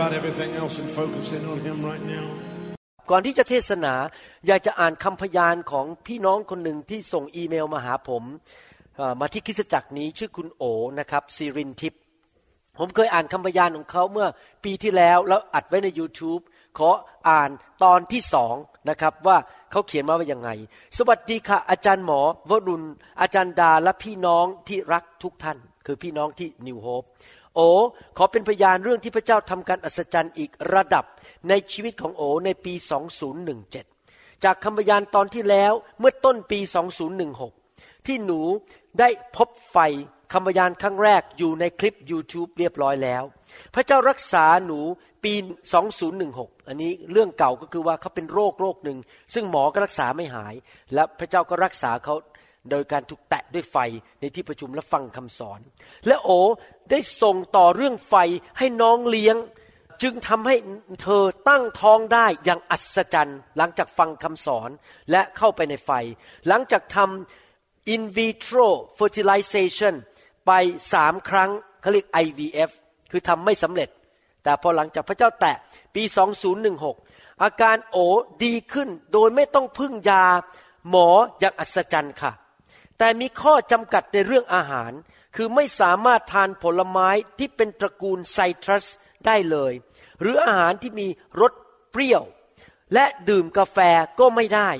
about everything else and focus in on Him right now. ก่อนที่จะเทศนาอยากจะอ่านคำพยานของพี่น้องคนหนึ่งที่ส่งอีเมลมาหาผมมาที่คริสตจักรนี้ชื่อคุณโอนะครับซีรินทิพย์ผมเคยอ่านคำพยานของเขาเมื่อปีที่แล้วแล้วอัดไว้ใน YouTube ขออ่านตอนที่สองนะครับว่าเขาเขียนมาว่ายังไง สวัสดีค่ะ อาจารย์หมอวรุณ อาจารย์ดาและพี่น้องที่รักทุกท่าน คือพี่น้องที่นิวโฮป โอ ขอเป็นพยานเรื่องที่พระเจ้าทำการอัศจรรย์อีกระดับในชีวิตของโอในปี 2017 จากคำพยานตอนที่แล้วเมื่อต้นปี 2016 ที่หนูได้พบไฟคำพยานครั้งแรกอยู่ในคลิป YouTube เรียบร้อยแล้ว พระเจ้ารักษาหนูปี 2016 อันนี้เรื่องเก่าก็คือว่าเขาเป็นโรคโรคหนึ่ง ซึ่งหมอก็รักษาไม่หาย และพระเจ้าก็รักษาเขา โดยการถูกแตะด้วยไฟในที่ประชุมและฟังคำสอน และโอได้ส่งต่อเรื่องไฟให้น้องเลี้ยง จึงทำให้เธอตั้งท้องได้อย่างอัศจรรย์ หลังจากฟังคำสอนและเข้าไปในไฟ หลังจากทำ in vitro fertilization ไปสามครั้งเขาเรียก IVF คือทำไม่สำเร็จ แต่พอหลังจากพระเจ้าแตะปี 2016 อาการโอดีขึ้นโดยไม่ต้องพึ่งยา หมออย่างอัศจรรย์ค่ะ แต่มีข้อจำกัดในเรื่องอาหาร คือไม่สามารถทานผลไม้ที่เป็นตระกูลไซตรัสได้เลย หรืออาหารที่มีรสเปรี้ยว และดื่มกาแฟก็ไม่ได้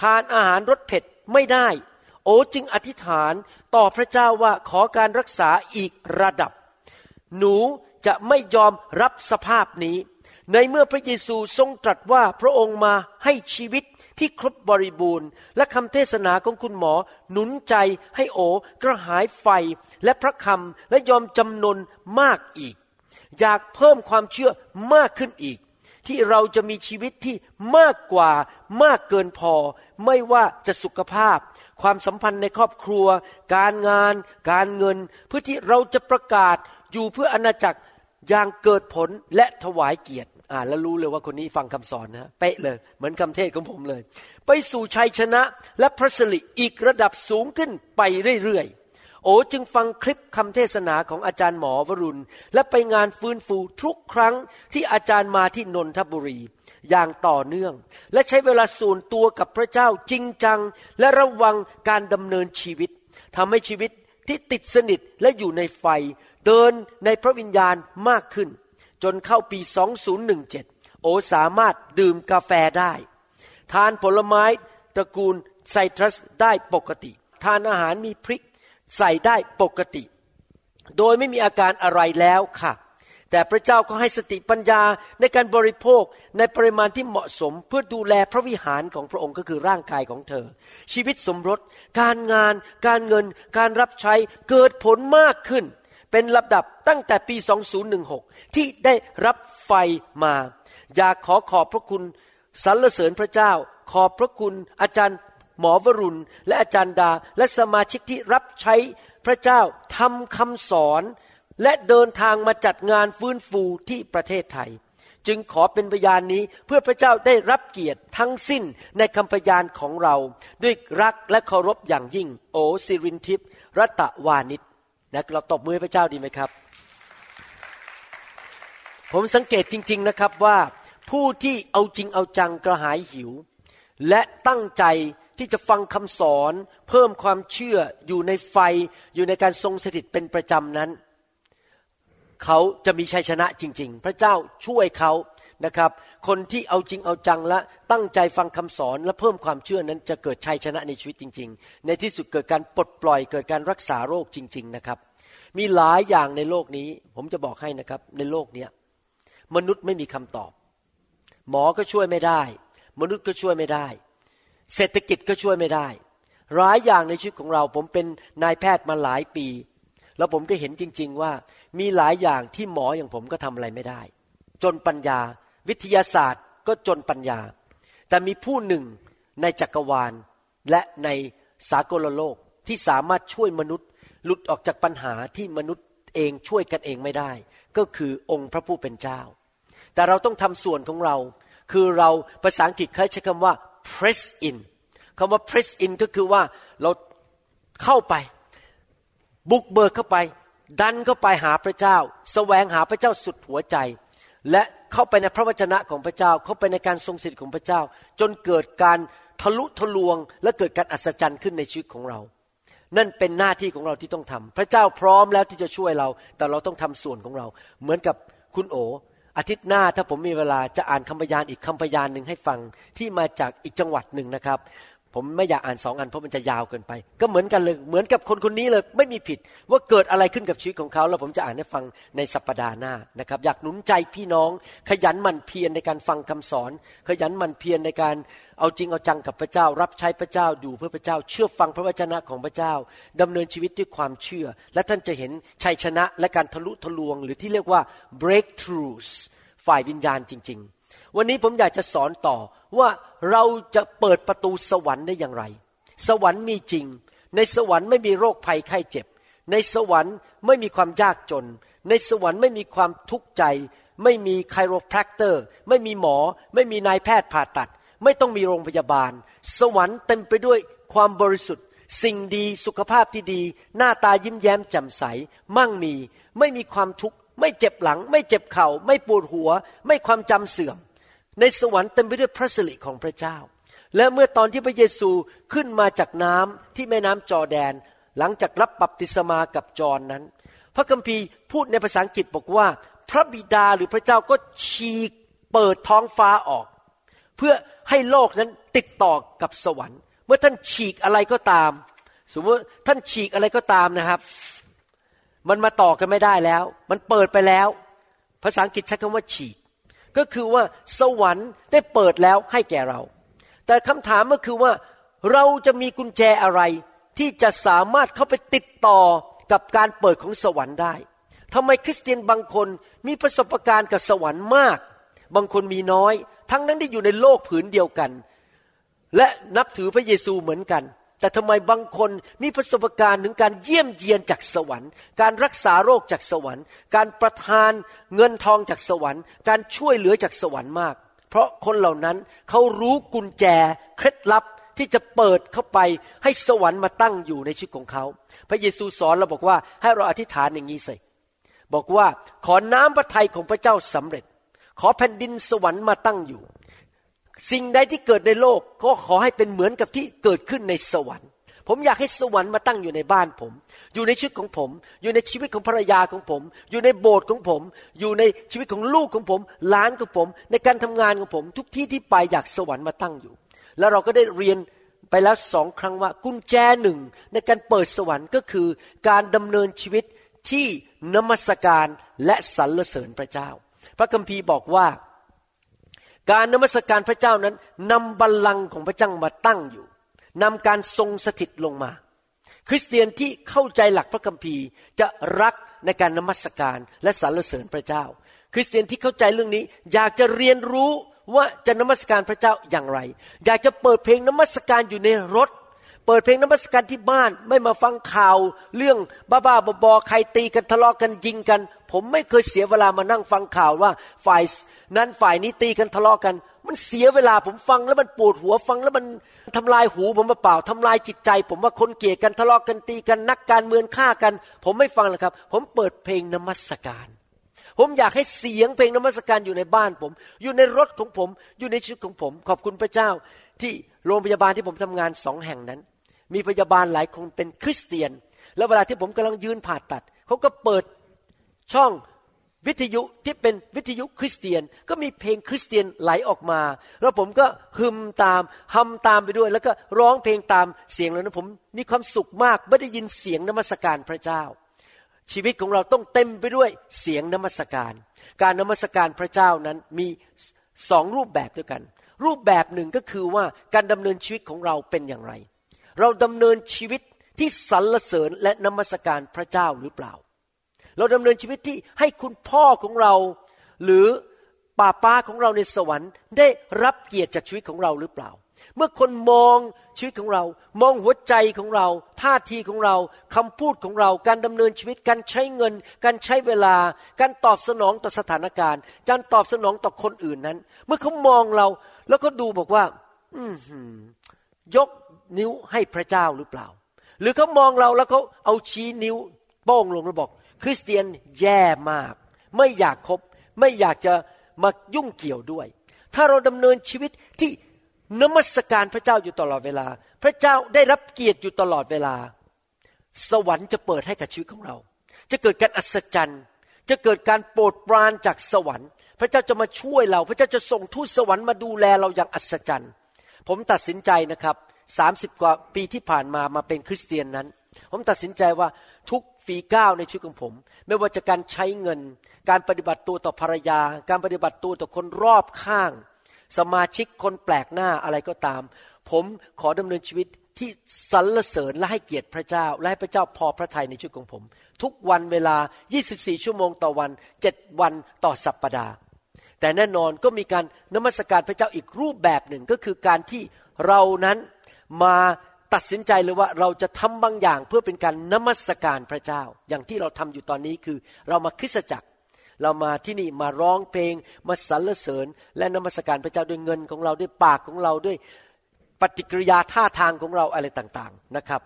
ทานอาหารรสเผ็ดไม่ได้ โอจึงอธิษฐานต่อพระเจ้าว่าขอการรักษาอีกระดับ หนูจะไม่ยอมรับสภาพนี้ ในเมื่อพระเยซูทรงตรัสว่าพระองค์มาให้ชีวิต ที่ครบบริบูรณ์ และคำเทศนาของคุณหมอ หนุนใจให้โอกระหายไฟและพระคำและยอมจำนนมากอีก อยากเพิ่มความเชื่อมากขึ้นอีก ที่เราจะมีชีวิตที่มากกว่ามากเกินพอ ไม่ว่าจะสุขภาพ ความสัมพันธ์ในครอบครัว การงาน การเงิน เพื่อที่เราจะประกาศอยู่เพื่ออาณาจักรอย่างเกิดผลและถวายเกียรติ อ่าแล้วรู้เลยว่าคนนี้ฟังคำสอนนะเป๊ะเลย เหมือนคำเทศของผมเลย ไปสู่ชัยชนะและพระสิริอีกระดับสูงขึ้นไปเรื่อยๆ โอจึงฟังคลิปคำเทศนาของอาจารย์หมอวรุณ และไปงานฟื้นฟูทุกครั้งที่อาจารย์มาที่นนทบุรี อย่างต่อเนื่อง และใช้เวลาส่วนตัวกับพระเจ้าจริงจัง และระวังการดำเนินชีวิตทำให้ชีวิตที่ติดสนิทและอยู่ในไฟเดินในพระวิญญาณมากขึ้น จนเข้าปี 2017 โอสามารถดื่มกาแฟได้ ทานผลไม้ตระกูลไซตรัสได้ปกติ ทานอาหารมีพริกใส่ได้ปกติ โดยไม่มีอาการอะไรแล้วค่ะ แต่พระเจ้าก็ให้สติปัญญาในการบริโภคในปริมาณที่เหมาะสมเพื่อดูแลพระวิหารของพระองค์ก็คือร่างกายของเธอ ชีวิตสมรส การงาน การเงิน การรับใช้เกิดผลมากขึ้น เป็นลำดับตั้งแต่ปี 2016 ที่ได้รับไฟมา อยากขอขอบพระคุณสรรเสริญพระเจ้า ขอบพระคุณอาจารย์หมอวรุณ และอาจารย์ดา และสมาชิกที่รับใช้พระเจ้าทำคำสอนและเดินทางมาจัดงานฟื้นฟูที่ประเทศไทย จึงขอเป็นพยานนี้เพื่อพระเจ้าได้รับเกียรติทั้งสิ้นในคำพยานของเรา ด้วยรักและเคารพอย่างยิ่ง โอสิรินทิพย์รัตวานิช นะเราตบมือให้พระเจ้าดีไหมครับ ผมสังเกตจริง ๆนะครับว่าผู้ที่เอาจริงเอาจังกระหายหิว และตั้งใจที่จะฟังคำสอน เพิ่มความเชื่ออยู่ในไฟอยู่ในการทรงสถิตเป็นประจำนั้น เขาจะมีชัยชนะจริง ๆ พระเจ้าช่วยเขา นะครับ คนที่เอาจริงเอาจังและตั้งใจฟังคำสอนและเพิ่มความเชื่อนั้นจะเกิดชัยชนะในชีวิตจริง ๆ ในที่สุดเกิดการปลดปล่อยเกิดการรักษาโรคจริง ๆนะครับ มีหลายอย่างในโลกนี้ ผมจะบอกให้นะครับ ในโลกนี้มนุษย์ไม่มีคำตอบ หมอก็ช่วยไม่ได้ มนุษย์ก็ช่วยไม่ได้ เศรษฐกิจก็ช่วยไม่ได้หลายอย่างในชีวิตของเรา ผมเป็นนายแพทย์มาหลายปี แล้วผมก็เห็นจริง ๆ ว่ามีหลายอย่างที่หมออย่างผมก็ทำอะไรไม่ได้ จนปัญญา วิทยาศาสตร์ก็จนปัญญา แต่มีผู้หนึ่งในจักรวาลและในสากลโลกที่สามารถช่วยมนุษย์หลุดออกจากปัญหาที่มนุษย์เองช่วยกันเองไม่ได้ ก็คือองค์พระผู้เป็นเจ้า แต่เราต้องทำส่วนของเรา คือเราภาษาอังกฤษเขาใช้คำว่า press in คำว่า press in ก็คือว่าเราเข้าไป บุกเบิกเข้าไป ดันเข้าไปหาพระเจ้าสแสวงหาพระเจ้าสุดหัวใจ และ เข้าไปในพระวจนะของพระเจ้า เข้าไปในการทรงสิทธิ์ของพระเจ้า จนเกิดการทะลุทะลวง และเกิดการอัศจรรย์ขึ้นในชีวิตของเรา นั่นเป็นหน้าที่ของเราที่ต้องทำพระเจ้าพร้อมแล้วที่จะช่วยเรา แต่เราต้องทำส่วนของเรา เหมือนกับคุณโออาทิตย์หน้าถ้าผมมีเวลาจะอ่านคำพยานอีกคำพยานหนึ่งให้ฟังที่มาจากอีกจังหวัดหนึ่งนะครับ ผมไม่อยากอ่านสองอันเพราะมันจะยาวเกินไป ก็เหมือนกันเลยเหมือนกับคนคนนี้เลย ไม่มีผิดว่าเกิดอะไรขึ้นกับชีวิตของเขา แล้วผมจะอ่านให้ฟังในสัปดาห์หน้านะครับ อยากหนุนใจพี่น้อง ขยันหมั่นเพียรในการฟังคำสอน ขยันหมั่นเพียรในการเอาจริงเอาจังกับพระเจ้า รับใช้พระเจ้าดูเพื่อพระเจ้า เชื่อฟังพระวจนะของพระเจ้าดำเนินชีวิตด้วยความเชื่อ และท่านจะเห็นชัยชนะและการทะลุทะลวง หรือที่เรียกว่า breakthroughs ฝ่ายวิญญาณจริง ๆ วันนี้ผมอยากจะสอนต่อว่าเราจะเปิดประตูสวรรค์ได้อย่างไร สวรรค์มีจริง ในสวรรค์ไม่มีโรคภัยไข้เจ็บ ในสวรรค์ไม่มีความยากจน ในสวรรค์ไม่มีความทุกข์ใจ ไม่มี chiropractor ไม่มีหมอ ไม่มีนายแพทย์ผ่าตัด ไม่ต้องมีโรงพยาบาล สวรรค์เต็มไปด้วยความบริสุทธิ์ สิ่งดีสุขภาพที่ดี หน้าตายิ้มแย้มแจ่มใส มั่งมี ไม่มีความทุกข์ไม่เจ็บหลัง ไม่เจ็บเข่าไม่ปวดหัว ไม่ความจำเสื่อม ในสวรรค์เต็มไปด้วยพระสิริของพระเจ้า และเมื่อตอนที่พระเยซูขึ้นมาจากน้ำที่แม่น้ำจอแดน หลังจากรับบัพติศมากับจอนนั้น พระคัมภีร์พูดในภาษาอังกฤษบอกว่า พระบิดาหรือพระเจ้าก็ฉีกเปิดท้องฟ้าออก เพื่อให้โลกนั้นติดต่อกับสวรรค์ เมื่อท่านฉีกอะไรก็ตาม สมมติท่านฉีกอะไรก็ตามนะครับ มันมาต่อกันไม่ได้แล้ว มันเปิดไปแล้ว ภาษาอังกฤษใช้คำว่าฉีก ก็คือว่าสวรรค์ได้เปิดแล้วให้แก่เรา แต่คำถามก็คือว่าเราจะมีกุญแจอะไร ที่จะสามารถเข้าไปติดต่อกับการเปิดของสวรรค์ได้ทำไมคริสเตียนบางคนมีประสบการณ์กับสวรรค์มาก บางคนมีน้อย ทั้งนั้นได้อยู่ในโลกผืนเดียวกัน และนับถือพระเยซูเหมือนกัน แต่ทำไมบางคนมีประสบการณ์ถึงการเยี่ยมเยียนจากสวรรค์ การรักษาโรคจากสวรรค์ การประทานเงินทองจากสวรรค์ การช่วยเหลือจากสวรรค์มาก เพราะคนเหล่านั้นเขารู้กุญแจเคล็ดลับที่จะเปิดเข้าไปให้สวรรค์มาตั้งอยู่ในชีวิตของเขา พระเยซูสอนเราบอกว่าให้เราอธิษฐานอย่างนี้สิบอกว่าขอน้ำพระทัยของพระเจ้าสำเร็จ ขอแผ่นดินสวรรค์มาตั้งอยู่ สิ่งใดที่เกิดในโลกก็ขอให้เป็นเหมือนกับที่เกิดขึ้นในสวรรค์ ผมอยากให้สวรรค์มาตั้งอยู่ในบ้านผม อยู่ในชีวิตของผม อยู่ในชีวิตของภรรยาของผม อยู่ในโบสถ์ของผม อยู่ในชีวิตของลูกของผมหลานของผม ในการทำงานของผม ทุกที่ที่ไปอยากสวรรค์มาตั้งอยู่ แล้วเราก็ได้เรียนไปแล้วสองครั้งว่ากุญแจหนึ่งในการเปิดสวรรค์ก็คือการดำเนินชีวิตที่นมัสการและสรรเสริญพระเจ้า พระคัมภีร์บอกว่า การนมัสการพระเจ้านั้นนำบัลลังก์ของพระเจ้ามาตั้งอยู่นำการทรงสถิตลงมา คริสเตียนที่เข้าใจหลักพระคัมภีร์จะรักในการนมัสการและสรรเสริญพระเจ้า คริสเตียนที่เข้าใจเรื่องนี้อยากจะเรียนรู้ว่าจะนมัสการพระเจ้าอย่างไร อยากจะเปิดเพลงนมัสการอยู่ในรถ เปิดเพลงนมัสการที่บ้านไม่มาฟังข่าว เรื่องบ้าๆบอๆใครตีกันทะเลาะกันยิงกัน ผมไม่เคยเสียเวลามานั่งฟังข่าวว่า ฝ่ายนั้นฝ่ายนี้ตีกันทะเลาะกัน มันเสียเวลาผมฟังแล้วมันปวดหัวฟังแล้วมันทำลายหูผมเปล่าทำลายจิตใจ ผมว่าคนเกลียดกันทะเลาะกันตีกันนักการเมืองฆ่ากัน ผมไม่ฟังเลยครับ ผมเปิดเพลงนมัสการ ผมอยากให้เสียงเพลงนมัสการอยู่ในบ้านผม อยู่ในรถของผม อยู่ในชีวิตของผม ขอบคุณพระเจ้า ที่โรงพยาบาลที่ผมทำงานสองแห่งนั้น มีพยาบาลหลายคนเป็นคริสเตียน แล้วเวลาที่ผมกำลังยืนผ่าตัดเขาก็เปิด ช่องวิทยุที่เป็นวิทยุคริสเตียนก็มีเพลงคริสเตียนไหลออกมา แล้วผมก็ฮึมตามฮัมตามไปด้วย แล้วก็ร้องเพลงตามเสียงแล้วนะผมมีความสุขมากไม่ได้ยินเสียงนมัสการพระเจ้า ชีวิตของเราต้องเต็มไปด้วยเสียงนมัสการ การนมัสการพระเจ้านั้นมีสองรูปแบบด้วยกัน รูปแบบหนึ่งก็คือว่าการดำเนินชีวิตของเราเป็นอย่างไร เราดำเนินชีวิตที่สรรเสริญและนมัสการพระเจ้าหรือเปล่า เราดำเนินชีวิตที่ให้คุณพ่อของเรา หรือป้าป้าของเราในสวรรค์ ได้รับเกียรติจากชีวิตของเราหรือเปล่า เมื่อคนมองชีวิตของเรา มองหัวใจของเรา ท่าทีของเราคำพูดของเรา การดำเนินชีวิต การใช้เงิน การใช้เวลา การตอบสนองต่อสถานการณ์ การตอบสนองต่อคนอื่นนั้น เมื่อเขามองเรา แล้วก็ดูบอกว่า อืยกนิ้วให้พระเจ้าหรือเปล่า หรือเขามองเราแล้วเขาเอาชี้นิ้วโป้งลงแล้วบอก คริสเตียนแย่มาก ไม่อยากคบไม่อยากจะมายุ่งเกี่ยวด้วย ถ้าเราดำเนินชีวิตที่นมัสการพระเจ้าอยู่ตลอดเวลา พระเจ้าได้รับเกียรติอยู่ตลอดเวลา สวรรค์จะเปิดให้กับชีวิตของเรา จะเกิดการอัศจรรย์ จะเกิดการโปรดปรานจากสวรรค์ พระเจ้าจะมาช่วยเรา พระเจ้าจะส่งทูตสวรรค์มาดูแลเราอย่างอัศจรรย์ ผมตัดสินใจนะครับสามสิบกว่าปีที่ผ่านมามาเป็นคริสเตียนนั้น ผมตัดสินใจว่า ทุกฝีก้าวในชีวิตของผม ไม่ว่าจะการใช้เงิน การปฏิบัติตัวต่อภรรยา การปฏิบัติตัวต่อคนรอบข้าง สมาชิกคนแปลกหน้าอะไรก็ตาม ผมขอดำเนินชีวิตที่สรรเสริญและให้เกียรติพระเจ้า และให้พระเจ้าพอพระทัยในชีวิตของผม ทุกวันเวลา 24 ชั่วโมงต่อวัน 7 วันต่อสัปปดาห์ แต่แน่นอนก็มีการนมัสการพระเจ้าอีกรูปแบบหนึ่งก็คือการที่เรานั้นมา ตัดสินใจเลยว่าเราจะทำบางอย่างเพื่อเป็นการนมัสการพระเจ้า อย่างที่เราทำอยู่ตอนนี้คือเรามาคริสตจักร เรามาที่นี่มาร้องเพลงมาสรรเสริญ และนมัสการพระเจ้าด้วยเงินของเราด้วยปากของเราด้วยปฏิกิริยาท่าทางของเราอะไรต่างๆนะครับ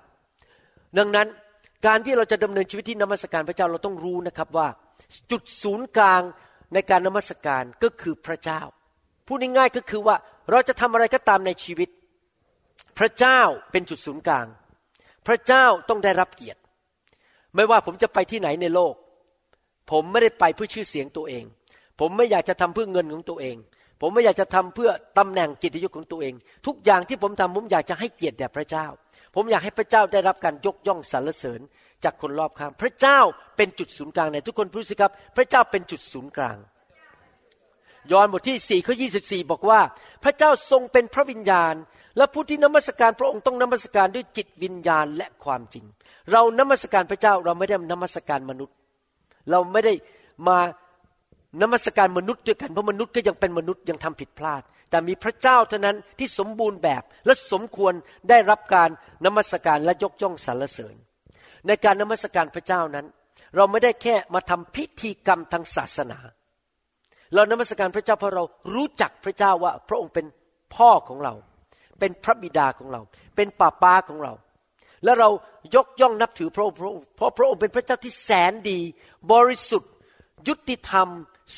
ดังนั้นการที่เราจะดำเนินชีวิตที่นมัสการพระเจ้าเราต้องรู้นะครับว่า จุดศูนย์กลางในการนมัสการก็คือพระเจ้าพูดง่ายๆก็คือว่าเราจะทำอะไรก็ตามในชีวิต พระเจ้าเป็นจุดศูนย์กลาง พระเจ้าต้องได้รับเกียรติ ไม่ว่าผมจะไปที่ไหนในโลก ผมไม่ได้ไปเพื่อชื่อเสียงตัวเอง ผมไม่อยากจะทำเพื่อเงินของตัวเอง ผมไม่อยากจะทำเพื่อตำแหน่งกิจยุของตัวเอง ทุกอย่างที่ผมทำผมอยากจะให้เกียรติแด่พระเจ้า ผมอยากให้พระเจ้าได้รับการยกย่องสรรเสริญจากคนรอบข้าง พระเจ้าเป็นจุดศูนย์กลางในทุกคนพูดสิครับ พระเจ้าเป็นจุดศูนย์กลางยอห์นบทที่4ข้อ24 บอกว่า พระเจ้าทรงเป็นพระวิญญาณ และผู้ที่นมัสการพระองค์ต้องนมัสการด้วยจิตวิญญาณและความจริง เรานมัสการพระเจ้าเราไม่ได้นมัสการมนุษย์ เราไม่ได้มานมัสการมนุษย์ด้วยกันเพราะมนุษย์ก็ยังเป็นมนุษย์ยังทำผิดพลาด แต่มีพระเจ้าเท่านั้นที่สมบูรณ์แบบและสมควรได้รับการนมัสการและยกย่องสรรเสริญ ในการนมัสการพระเจ้านั้น เราไม่ได้แค่มาทำพิธีกรรมทางศาสนา เรานมัสการพระเจ้าเพราะเรารู้จักพระเจ้าว่าพระองค์เป็นพ่อของเรา เป็นพระบิดาของเรา เป็นป้าป้าของเรา และเรายกย่องนับถือพระองค์เพราะพระองค์เป็นพระเจ้าที่แสนดี บริสุทธิ์ ยุติธรรม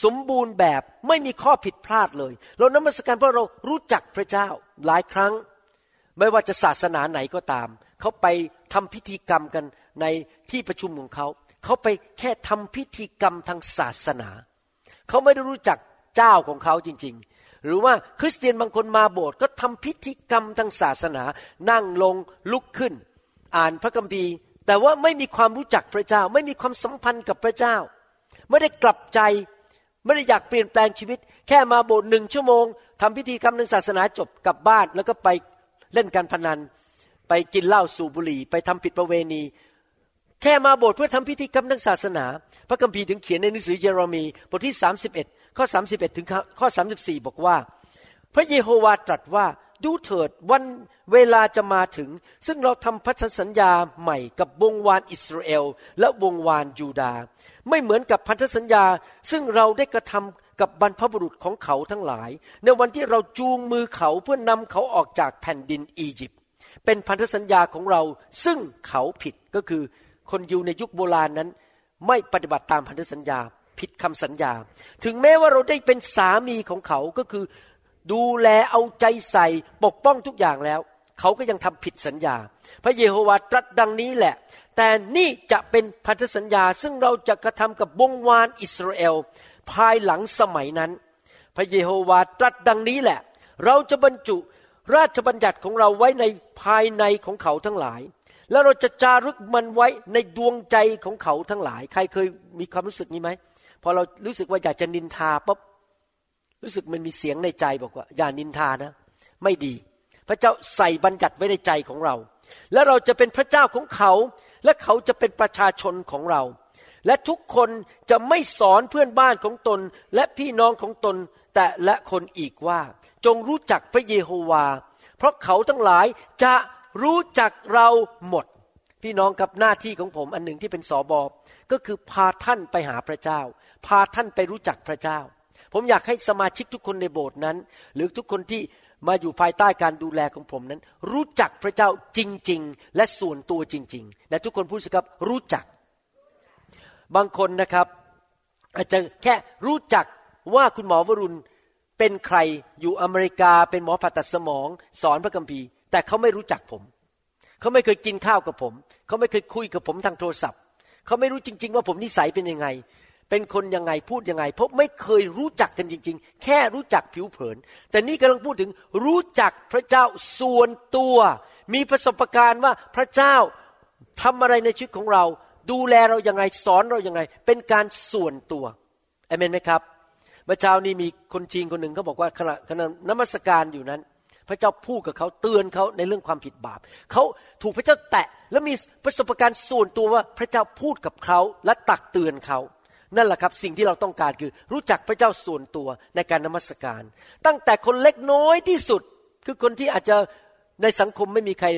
สมบูรณ์แบบไม่มีข้อผิดพลาดเลย เรานมัสการเพราะเรารู้จักพระเจ้าหลายครั้ง ไม่ว่าจะศาสนาไหนก็ตาม เขาไปทำพิธีกรรมกันในที่ประชุมของเขาเขาไปแค่ทำพิธีกรรมทางศาสนา เขาไม่ได้รู้จักเจ้าของเขาจริง หรือว่าคริสเตียนบางคนมาโบสถ์ก็ทำพิธีกรรมทางศาสนา นั่งลงลุกขึ้น อ่านพระคัมภีร์ แต่ว่าไม่มีความรู้จักพระเจ้า ไม่มีความสัมพันธ์กับพระเจ้า ไม่ได้กลับใจ ไม่ได้อยากเปลี่ยนแปลงชีวิต แค่มาโบสถ์หนึ่งชั่วโมงทำพิธีกรรมทางศาสนาจบกลับบ้าน แล้วก็ไปเล่นการพนัน ไปกินเหล้าสูบบุหรี่ ไปทำผิดประเวณีแค่มาโบสถ์เพื่อทำพิธีกรรมทางศาสนา พระคัมภีร์ถึงเขียนในหนังสือเยเรมีบทที่ 31 ข้อ 31 ถึงข้อ 34 บอกว่า พระเยโฮวาตรัสว่าดูเถิดวันเวลาจะมาถึง ซึ่งเราทำพันธสัญญาใหม่กับวงวานอิสราเอล และวงวานยูดา ไม่เหมือนกับพันธสัญญา ซึ่งเราได้กระทำกับบรรพบุรุษของเขาทั้งหลาย ในวันที่เราจูงมือเขาเพื่อนนำเขาออกจากแผ่นดินอียิปต์เป็นพันธสัญญาของเราซึ่งเขาผิดก็คือคนยูในยุคโบราณนั้น ไม่ปฏิบัติตามพันธสัญญา ผิดคำสัญญา ถึงแม้ว่าเราได้เป็นสามีของเขาก็คือ ดูแลเอาใจใส่ปกป้องทุกอย่างแล้ว เขาก็ยังทำผิดสัญญา พระเยโฮวาตรัสดังนี้แหละ แต่นี่จะเป็นพันธสัญญาซึ่งเราจะกระทำกับวงวานอิสราเอล ภายหลังสมัยนั้น พระเยโฮวาตรัสดังนี้แหละ เราจะบรรจุราชบัญญัติของเราไว้ในภายในของเขาทั้งหลาย แล้วเราจะจารึกมันไว้ในดวงใจของเขาทั้งหลาย ใครเคยมีความรู้สึกนี้ไหม พอเรารู้สึกว่าอยากจะนินทาปุ๊บรู้สึกมันมีเสียงในใจบอกว่า อย่านินทานะ ไม่ดี พระเจ้าใส่บัญญัติไว้ในใจของเรา และเราจะเป็นพระเจ้าของเขา และเขาจะเป็นประชาชนของเรา และทุกคนจะไม่สอนเพื่อนบ้านของตน และพี่น้องของตน แต่และคนอีกว่า จงรู้จักพระเยโฮวา เพราะเขาทั้งหลายจะรู้จักเราหมด พี่น้องกับหน้าที่ของผมอันหนึ่งที่เป็นสอบอก็คือพาท่านไปหาพระเจ้า พาท่านไปรู้จักพระเจ้า ผมอยากให้สมาชิกทุกคนในโบสถ์นั้น หรือทุกคนที่มาอยู่ภายใต้การดูแลของผมนั้น รู้จักพระเจ้าจริง ๆ และส่วนตัวจริง ๆ และทุกคนพูดสิครับรู้จัก บางคนนะครับ อาจจะแค่รู้จักว่าคุณหมอวรุณเป็นใครอยู่อเมริกาเป็นหมอผ่าตัดสมอง สอนพระคัมภีร์ แต่เขาไม่รู้จักผม เขาไม่เคยกินข้าวกับผม เขาไม่เคยคุยกับผมทางโทรศัพท์ เขาไม่รู้จริง ๆ ว่าผมนิสัยเป็นยังไง เป็นคนยังไงพูดยังไง เพราะไม่เคยรู้จักกันจริง ๆ แค่รู้จักผิวเผิน แต่นี่กำลังพูดถึงรู้จักพระเจ้าส่วนตัว มีประสบการณ์ว่าพระเจ้าทำอะไรในชีวิตของเรา ดูแลเราอย่างไรสอนเราอย่างไรเป็นการส่วนตัวเอเมนไหมครับเมื่อเช้านี้มีคนจีนคนหนึ่งเขาบอกว่าขณะขณะนมัสการอยู่นั้น พระเจ้าพูดกับเขาเตือนเขาในเรื่องความผิดบาปเขาถูกพระเจ้าแตะ แล้วมีประสบการณ์ส่วนตัวว่าพระเจ้าพูดกับเขาและตักเตือนเขา นั่นแหละครับสิ่งที่เราต้องการคือรู้จักพระเจ้าส่วนตัวในการนมัสการ ตั้งแต่คนเล็กน้อยที่สุด คือคนที่อาจจะในสังคมไม่มีใคร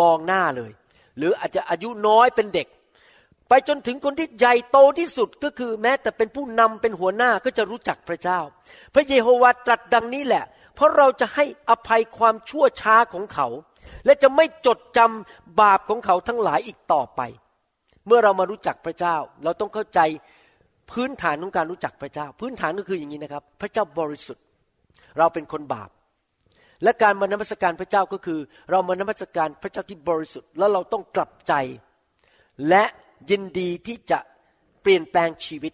มองหน้าเลย หรืออาจจะอายุน้อยเป็นเด็ก ไปจนถึงคนที่ใหญ่โตที่สุดก็คือแม้แต่เป็นผู้นำเป็นหัวหน้าก็จะรู้จักพระเจ้า พระเยโฮวาตรัสดังนี้แหละ เพราะเราจะให้อภัยความชั่วช้าของเขา และจะไม่จดจำบาปของเขาทั้งหลายอีกต่อไป เมื่อเรามารู้จักพระเจ้า เราต้องเข้าใจ พื้นฐานของการรู้จักพระเจ้า พื้นฐานก็คืออย่างนี้นะครับ พระเจ้าบริสุทธิ์ เราเป็นคนบาป และการมานมัสการพระเจ้าก็คือ เรามานมัสการพระเจ้าที่บริสุทธิ์ แล้วเราต้องกลับใจ และยินดีที่จะเปลี่ยนแปลงชีวิต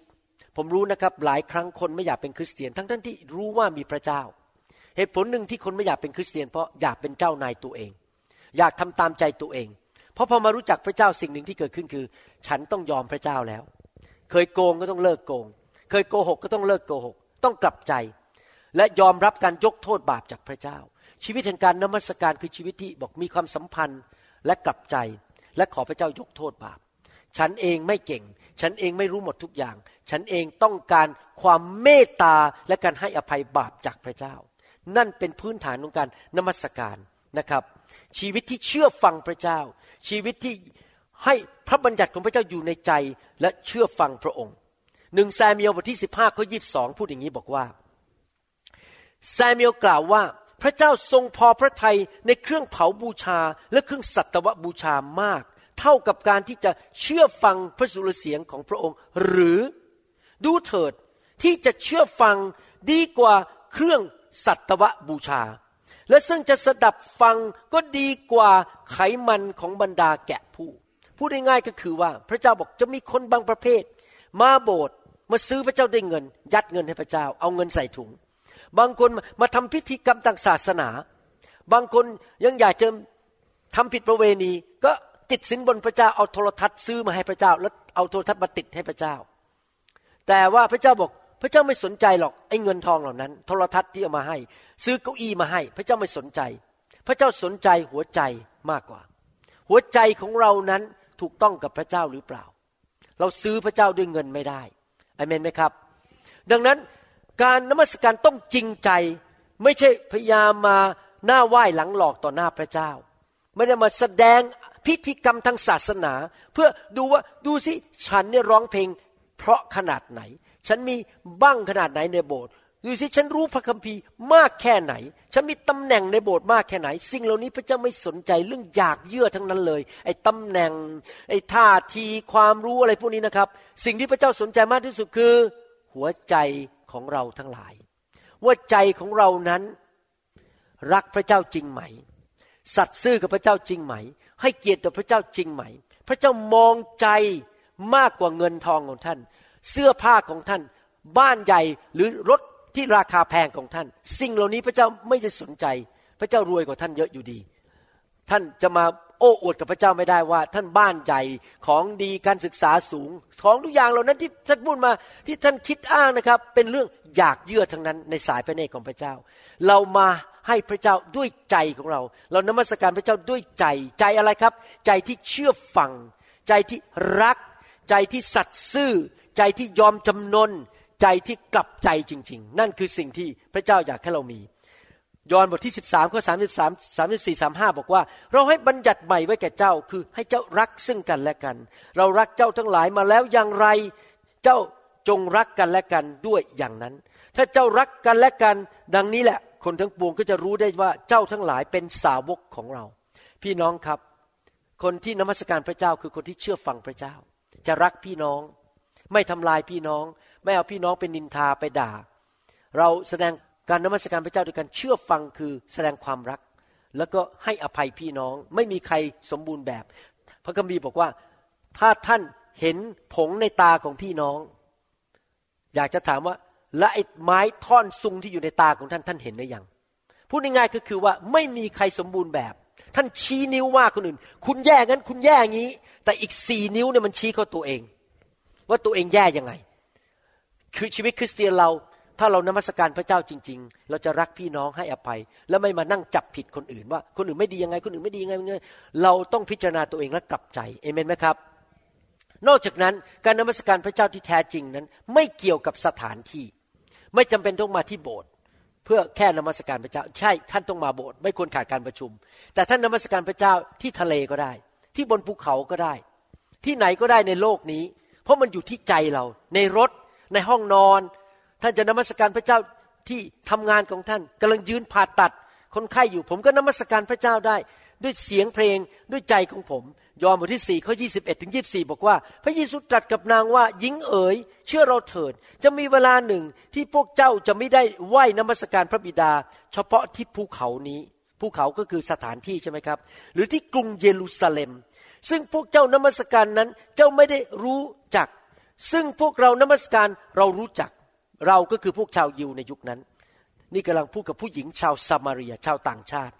ผมรู้นะครับหลายครั้งคนไม่อยากเป็นคริสเตียน ทั้งท่านที่รู้ว่ามีพระเจ้า เหตุผลหนึ่งที่คนไม่อยากเป็นคริสเตียน เพราะอยากเป็นเจ้านายตัวเอง อยากทำตามใจตัวเอง เพราะพอมารู้จักพระเจ้าสิ่งหนึ่งที่เกิดขึ้นคือ ฉันต้องยอมพระเจ้าแล้ว เคยโกงก็ต้องเลิกโกง เคยโกหกก็ต้องเลิกโกหก ต้องกลับใจ และยอมรับการยกโทษบาปจากพระเจ้า ชีวิตแห่งการนมัสการคือชีวิตที่บอกมีความสัมพันธ์และกลับใจ และขอพระเจ้ายกโทษบาป ฉันเองไม่เก่ง ฉันเองไม่รู้หมดทุกอย่าง ฉันเองต้องการความเมตตาและการให้อภัยบาปจากพระเจ้า นั่นเป็นพื้นฐานของการนมัสการนะครับ ชีวิตที่เชื่อฟังพระเจ้า ชีวิตที่ ให้พระบัญญัติของพระเจ้าอยู่ในใจและเชื่อฟังพระองค์หนึ่งแซมิเอลบทที่สิบห้าข้อยีบสองพูดอย่างนี้บอกว่าแซมิเอลกล่าวว่าพระเจ้าทรงพอพระทัยในเครื่องเผาบูชาและเครื่องสัตวบูชามาก เท่ากับการที่จะเชื่อฟังพระสุรเสียงของพระองค์ หรือดูเถิดที่จะเชื่อฟังดีกว่าเครื่องสัตวบูชา และซึ่งจะสดับฟังก็ดีกว่าไขมันของบรรดาแกะผู้ พูดง่ายๆก็คือว่าพระเจ้าบอกจะมีคนบางประเภท มาโบสถ์มาซื้อพระเจ้าด้วยเงิน ยัดเงินให้พระเจ้า เอาเงินใส่ถุง บางคนมาทำพิธีกรรมทางศาสนา บางคนยังอยากจะทำผิดประเวณี ก็ติดสินบนพระเจ้าเอาโทรทัศน์ซื้อมาให้พระเจ้า แล้วเอาโทรทัศน์มาติดให้พระเจ้า แต่ว่าพระเจ้าบอกพระเจ้าไม่สนใจหรอกไอ้เงินทองเหล่านั้น โทรทัศน์ที่เอามาให้ ซื้อเก้าอี้มาให้ พระเจ้าไม่สนใจ พระเจ้าสนใจหัวใจมากกว่า หัวใจของเรานั้น ถูกต้องกับพระเจ้าหรือเปล่า เราซื้อพระเจ้าด้วยเงินไม่ได้อเมนไหมครับ ดังนั้นการนมัสการต้องจริงใจ ไม่ใช่พยายามมาหน้าไหว้หลังหลอกต่อหน้าพระเจ้า ไม่ได้มาแสดงพิธีกรรมทางศาสนา เพื่อดูว่าดูสิฉันเนี่ยร้องเพลง เพราะขนาดไหน ฉันมีบ้างขนาดไหนในโบสถ์ ดูสิฉันรู้พระคัมภีร์มากแค่ไหน ฉันมีตำแหน่งในโบสถ์มากแค่ไหน สิ่งเหล่านี้พระเจ้าไม่สนใจเรื่องอยากเยื่อทั้งนั้นเลย ไอ้ตำแหน่ง ไอ้ท่าทีความรู้อะไรพวกนี้นะครับ สิ่งที่พระเจ้าสนใจมากที่สุดคือ หัวใจของเราทั้งหลาย ว่าใจของเรานั้น รักพระเจ้าจริงไหม สัตย์ซื่อกับพระเจ้าจริงไหม ให้เกียรติต่อพระเจ้าจริงไหม พระเจ้ามองใจมากกว่าเงินทองของท่าน เสื้อผ้าของท่าน บ้านใหญ่หรือรถ ที่ราคาแพงของท่าน สิ่งเหล่านี้พระเจ้าไม่ได้สนใจ พระเจ้ารวยกว่าท่านเยอะอยู่ดี ท่านจะมาโอ้อวดกับพระเจ้าไม่ได้ว่า ท่านบ้านใหญ่ของดีการศึกษาสูง ของทุกอย่างเหล่านั้นที่ท่านพูดมาที่ท่านคิดอ้างนะครับ เป็นเรื่องอยากเยื่อทั้งนั้นในสายพระเนตรของพระเจ้า เรามาให้พระเจ้าด้วยใจของเรา เรานมัสการพระเจ้าด้วยใจใจอะไรครับ ใจที่เชื่อฟัง ใจที่รัก ใจที่สัตย์ซื่อ ใจที่ยอมจำนน ใจที่กลับใจจริง ๆ นั่นคือสิ่งที่พระเจ้าอยากให้เรามี ยอห์นบทที่ 13ข้อ33 34 35บอกว่า เราให้บัญญัติใหม่ไว้แก่เจ้าคือให้เจ้ารักซึ่งกันและกัน เรารักเจ้าทั้งหลายมาแล้วอย่างไร เจ้าจงรักกันและกันด้วยอย่างนั้น ถ้าเจ้ารักกันและกัน ดังนี้แหละ คนทั้งปวงก็จะรู้ได้ว่าเจ้าทั้งหลายเป็นสาวกของเรา พี่น้องครับ คนที่นมัสการพระเจ้าคือคนที่เชื่อฟังพระเจ้า จะรักพี่น้อง ไม่ทำลายพี่น้อง ไม่เอาพี่น้องเป็นนินทาไปด่า เราแสดงการนมัสการพระเจ้าด้วยการเชื่อฟังคือแสดงความรัก แล้วก็ให้อภัยพี่น้องไม่มีใครสมบูรณ์แบบ พระคัมภีร์บอกว่าถ้าท่านเห็นผงในตาของพี่น้อง อยากจะถามว่าและไอ้ไม้ท่อนซุงที่อยู่ในตาของท่านท่านเห็นหรือยังพูดง่ายๆก็คือว่าไม่มีใครสมบูรณ์แบบ ท่านชี้นิ้วว่าคนอื่น คุณแย่งั้นคุณแย่งี้ แต่อีกสี่นิ้วเนี่ยมันชี้เข้าตัวเอง ว่าตัวเองแย่ยังไง คือชีวิตคริสเตียนเรา ถ้าเรานมัสการพระเจ้าจริง ๆ เราจะรักพี่น้องให้อภัย แล้วไม่มานั่งจับผิดคนอื่น ว่าคนอื่นไม่ดียังไง คนอื่นไม่ดียังไง เราต้องพิจารณาตัวเองและกลับใจเอเมนไหมครับ นอกจากนั้นการนมัสการพระเจ้าที่แท้จริงนั้น ไม่เกี่ยวกับสถานที่ ไม่จำเป็นต้องมาที่โบสถ์เพื่อแค่นมัสการพระเจ้า ใช่ท่านต้องมาโบสถ์ไม่ควรขาดการประชุม แต่ท่านนมัสการพระเจ้าที่ทะเลก็ได้ ที่บนภูเขาก็ได้ ที่ไหนก็ได้ในโลกนี้ เพราะมันอยู่ที่ใจเราในรถ ในห้องนอน ท่านจะนมัสการพระเจ้าที่ทำงานของท่านกำลังยืนผ่าตัดคนไข้อยู่ ผมก็นมัสการพระเจ้าได้ ด้วยเสียงเพลงด้วยใจของผม ยอห์นบทที่สี่ข้อยี่สิบเอ็ดถึงยีบสี่บอกว่า พระเยซูตรัสกับนางว่าหญิงเอ๋ยเชื่อเราเถิด จะมีเวลาหนึ่งที่พวกเจ้าจะไม่ได้ไหว้นมัสการพระบิดา เฉพาะที่ภูเขานี้ภูเขาก็คือสถานที่ใช่ไหมครับ หรือที่กรุงเยรูซาเล็ม ซึ่งพวกเจ้านมัสการนั้นเจ้าไม่ได้รู้จัก ซึ่งพวกเรานมัสการเรารู้จักเราก็คือพวกชาวยิวในยุคนั้น นี่กำลังพูดกับผู้หญิงชาวซามารียชาวต่างชาติ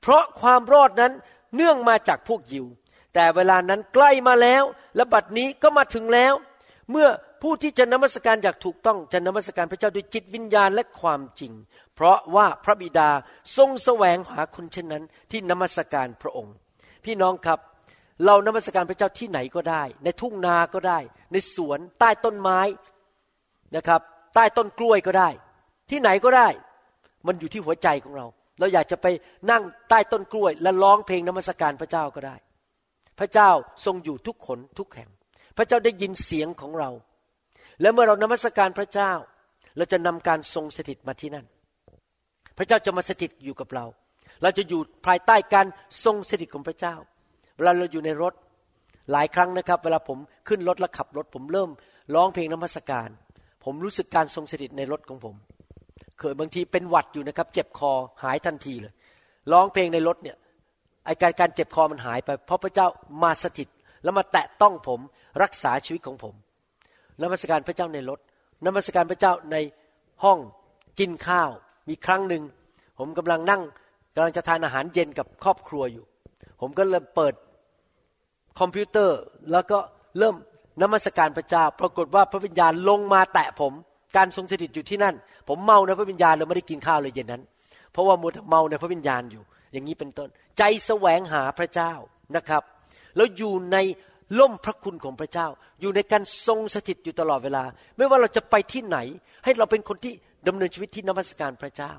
เพราะความรอดนั้นเนื่องมาจากพวกยิว แต่เวลานั้นใกล้มาแล้ว และบัดนี้ก็มาถึงแล้ว เมื่อผู้ที่จะนมัสการอยากถูกต้องจะนมัสการพระเจ้าด้วยจิตวิญญาณและความจริง เพราะว่าพระบิดาทรงแสวงหาคนเช่นนั้นที่นมัสการพระองค์ พี่น้องครับ เรานมัสการพระเจ้าที่ไหนก็ได้ ในทุ่งนาก็ได้ ในสวนใต้ต้นไม้นะครับ ใต้ต้นกล้วยก็ได้ ที่ไหนก็ได้ มันอยู่ที่หัวใจของเรา เราอยากจะไปนั่งใต้ต้นกล้วย และร้องเพลงนมัสการพระเจ้าก็ได้ พระเจ้าทรงอยู่ทุกขนทุกแห่ง พระเจ้าได้ยินเสียงของเรา และเมื่อเรานมัสการพระเจ้า เราจะนำการทรงสถิตมาที่นั่น พระเจ้าจะมาสถิตอยู่กับเรา เราจะอยู่ภายใต้การทรงสถิตของพระเจ้า วลาเราอยู่ในรถหลายครั้งนะครับ เวลาผมขึ้นรถและขับรถ ผมเริ่มร้องเพลงนมัสการ ผมรู้สึกการทรงสถิตในรถของผม เคยบางทีเป็นหวัดอยู่นะครับ เจ็บคอหายทันทีเลยร้องเพลงในรถเนี่ยไอการการเจ็บคอมันหายไปเพราะพระเจ้ามาสถิตแล้วมาแตะต้องผมรักษาชีวิตของผมนมัสการพระเจ้าในรถนมัสการพระเจ้าในห้องกินข้าว มีครั้งหนึ่งผมกำลังนั่งกำลังจะทานอาหารเย็นกับครอบครัวอยู่ ผมก็เริ่มเปิด คอมพิวเตอร์แล้วก็เริ่มนมัสการพระเจ้า ปรากฏว่าพระวิญญาณลงมาแตะผม การทรงสถิตอยู่ที่นั่น ผมเมาในพระวิญญาณเลยไม่ได้กินข้าวเลยเย็นนั้น เพราะว่ามัวเมาในพระวิญญาณอยู่ อย่างนี้เป็นต้น ใจแสวงหาพระเจ้านะครับ แล้วอยู่ในล่มพระคุณของพระเจ้า อยู่ในการทรงสถิตอยู่ตลอดเวลา ไม่ว่าเราจะไปที่ไหน ให้เราเป็นคนที่ดำเนินชีวิตที่นมัสการพระเจ้า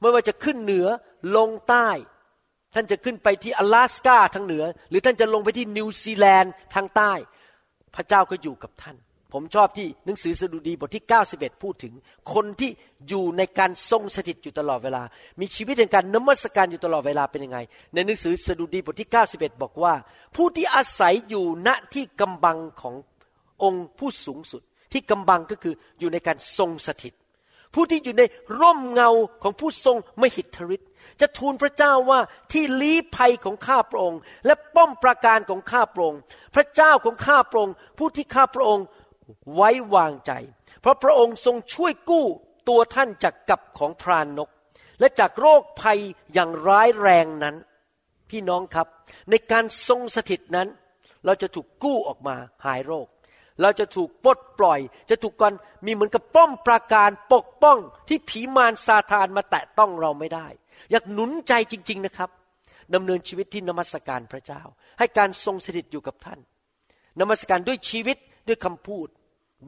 ไม่ว่าจะขึ้นเหนือลงใต้ ท่านจะขึ้นไปที่阿拉斯กาทางเหนือ หรือท่านจะลงไปที่นิวซีแลนด์ทางใต้ พระเจ้าก็อยู่กับท่านผมชอบที่หนังสือสดุดีบทที่ 91 พูดถึง คนที่อยู่ในการทรงสถิตอยู่ตลอดเวลา มีชีวิตในการนมัสการอยู่ตลอดเวลาเป็นยังไง ในหนังสือสดุดีบทที่ 91 บอกว่า ผู้ที่อาศัยอยู่ณที่กำบังขององค์ผู้สูงสุด ที่กำบังก็คืออยู่ในการทรงสถิต ผู้ที่อยู่ในร่มเงาของผู้ทรงมหิทธิฤทธิ์จะทูลพระเจ้าว่าที่ลี้ภัยของข้าพระองค์ และป้อมปราการของข้าพระองค์ พระเจ้าของข้าพระองค์ ผู้ที่ข้าพระองค์ไว้วางใจ เพราะพระองค์ทรงช่วยกู้ตัวท่านจากกับของพรานนก และจากโรคภัยอย่างร้ายแรงนั้น พี่น้องครับ ในการทรงสถิตนั้น เราจะถูกกู้ออกมาหายโรค เราจะถูกปลดปล่อย จะถูกกันมีเหมือนกับป้อมปราการปกป้องที่ผีมารซาตานมาแตะต้องเราไม่ได้ อยากหนุนใจจริง ๆนะครับดำเนินชีวิตที่นมัสการพระเจ้า ให้การทรงสถิตอยู่กับท่าน นมัสการด้วยชีวิตด้วยคำพูด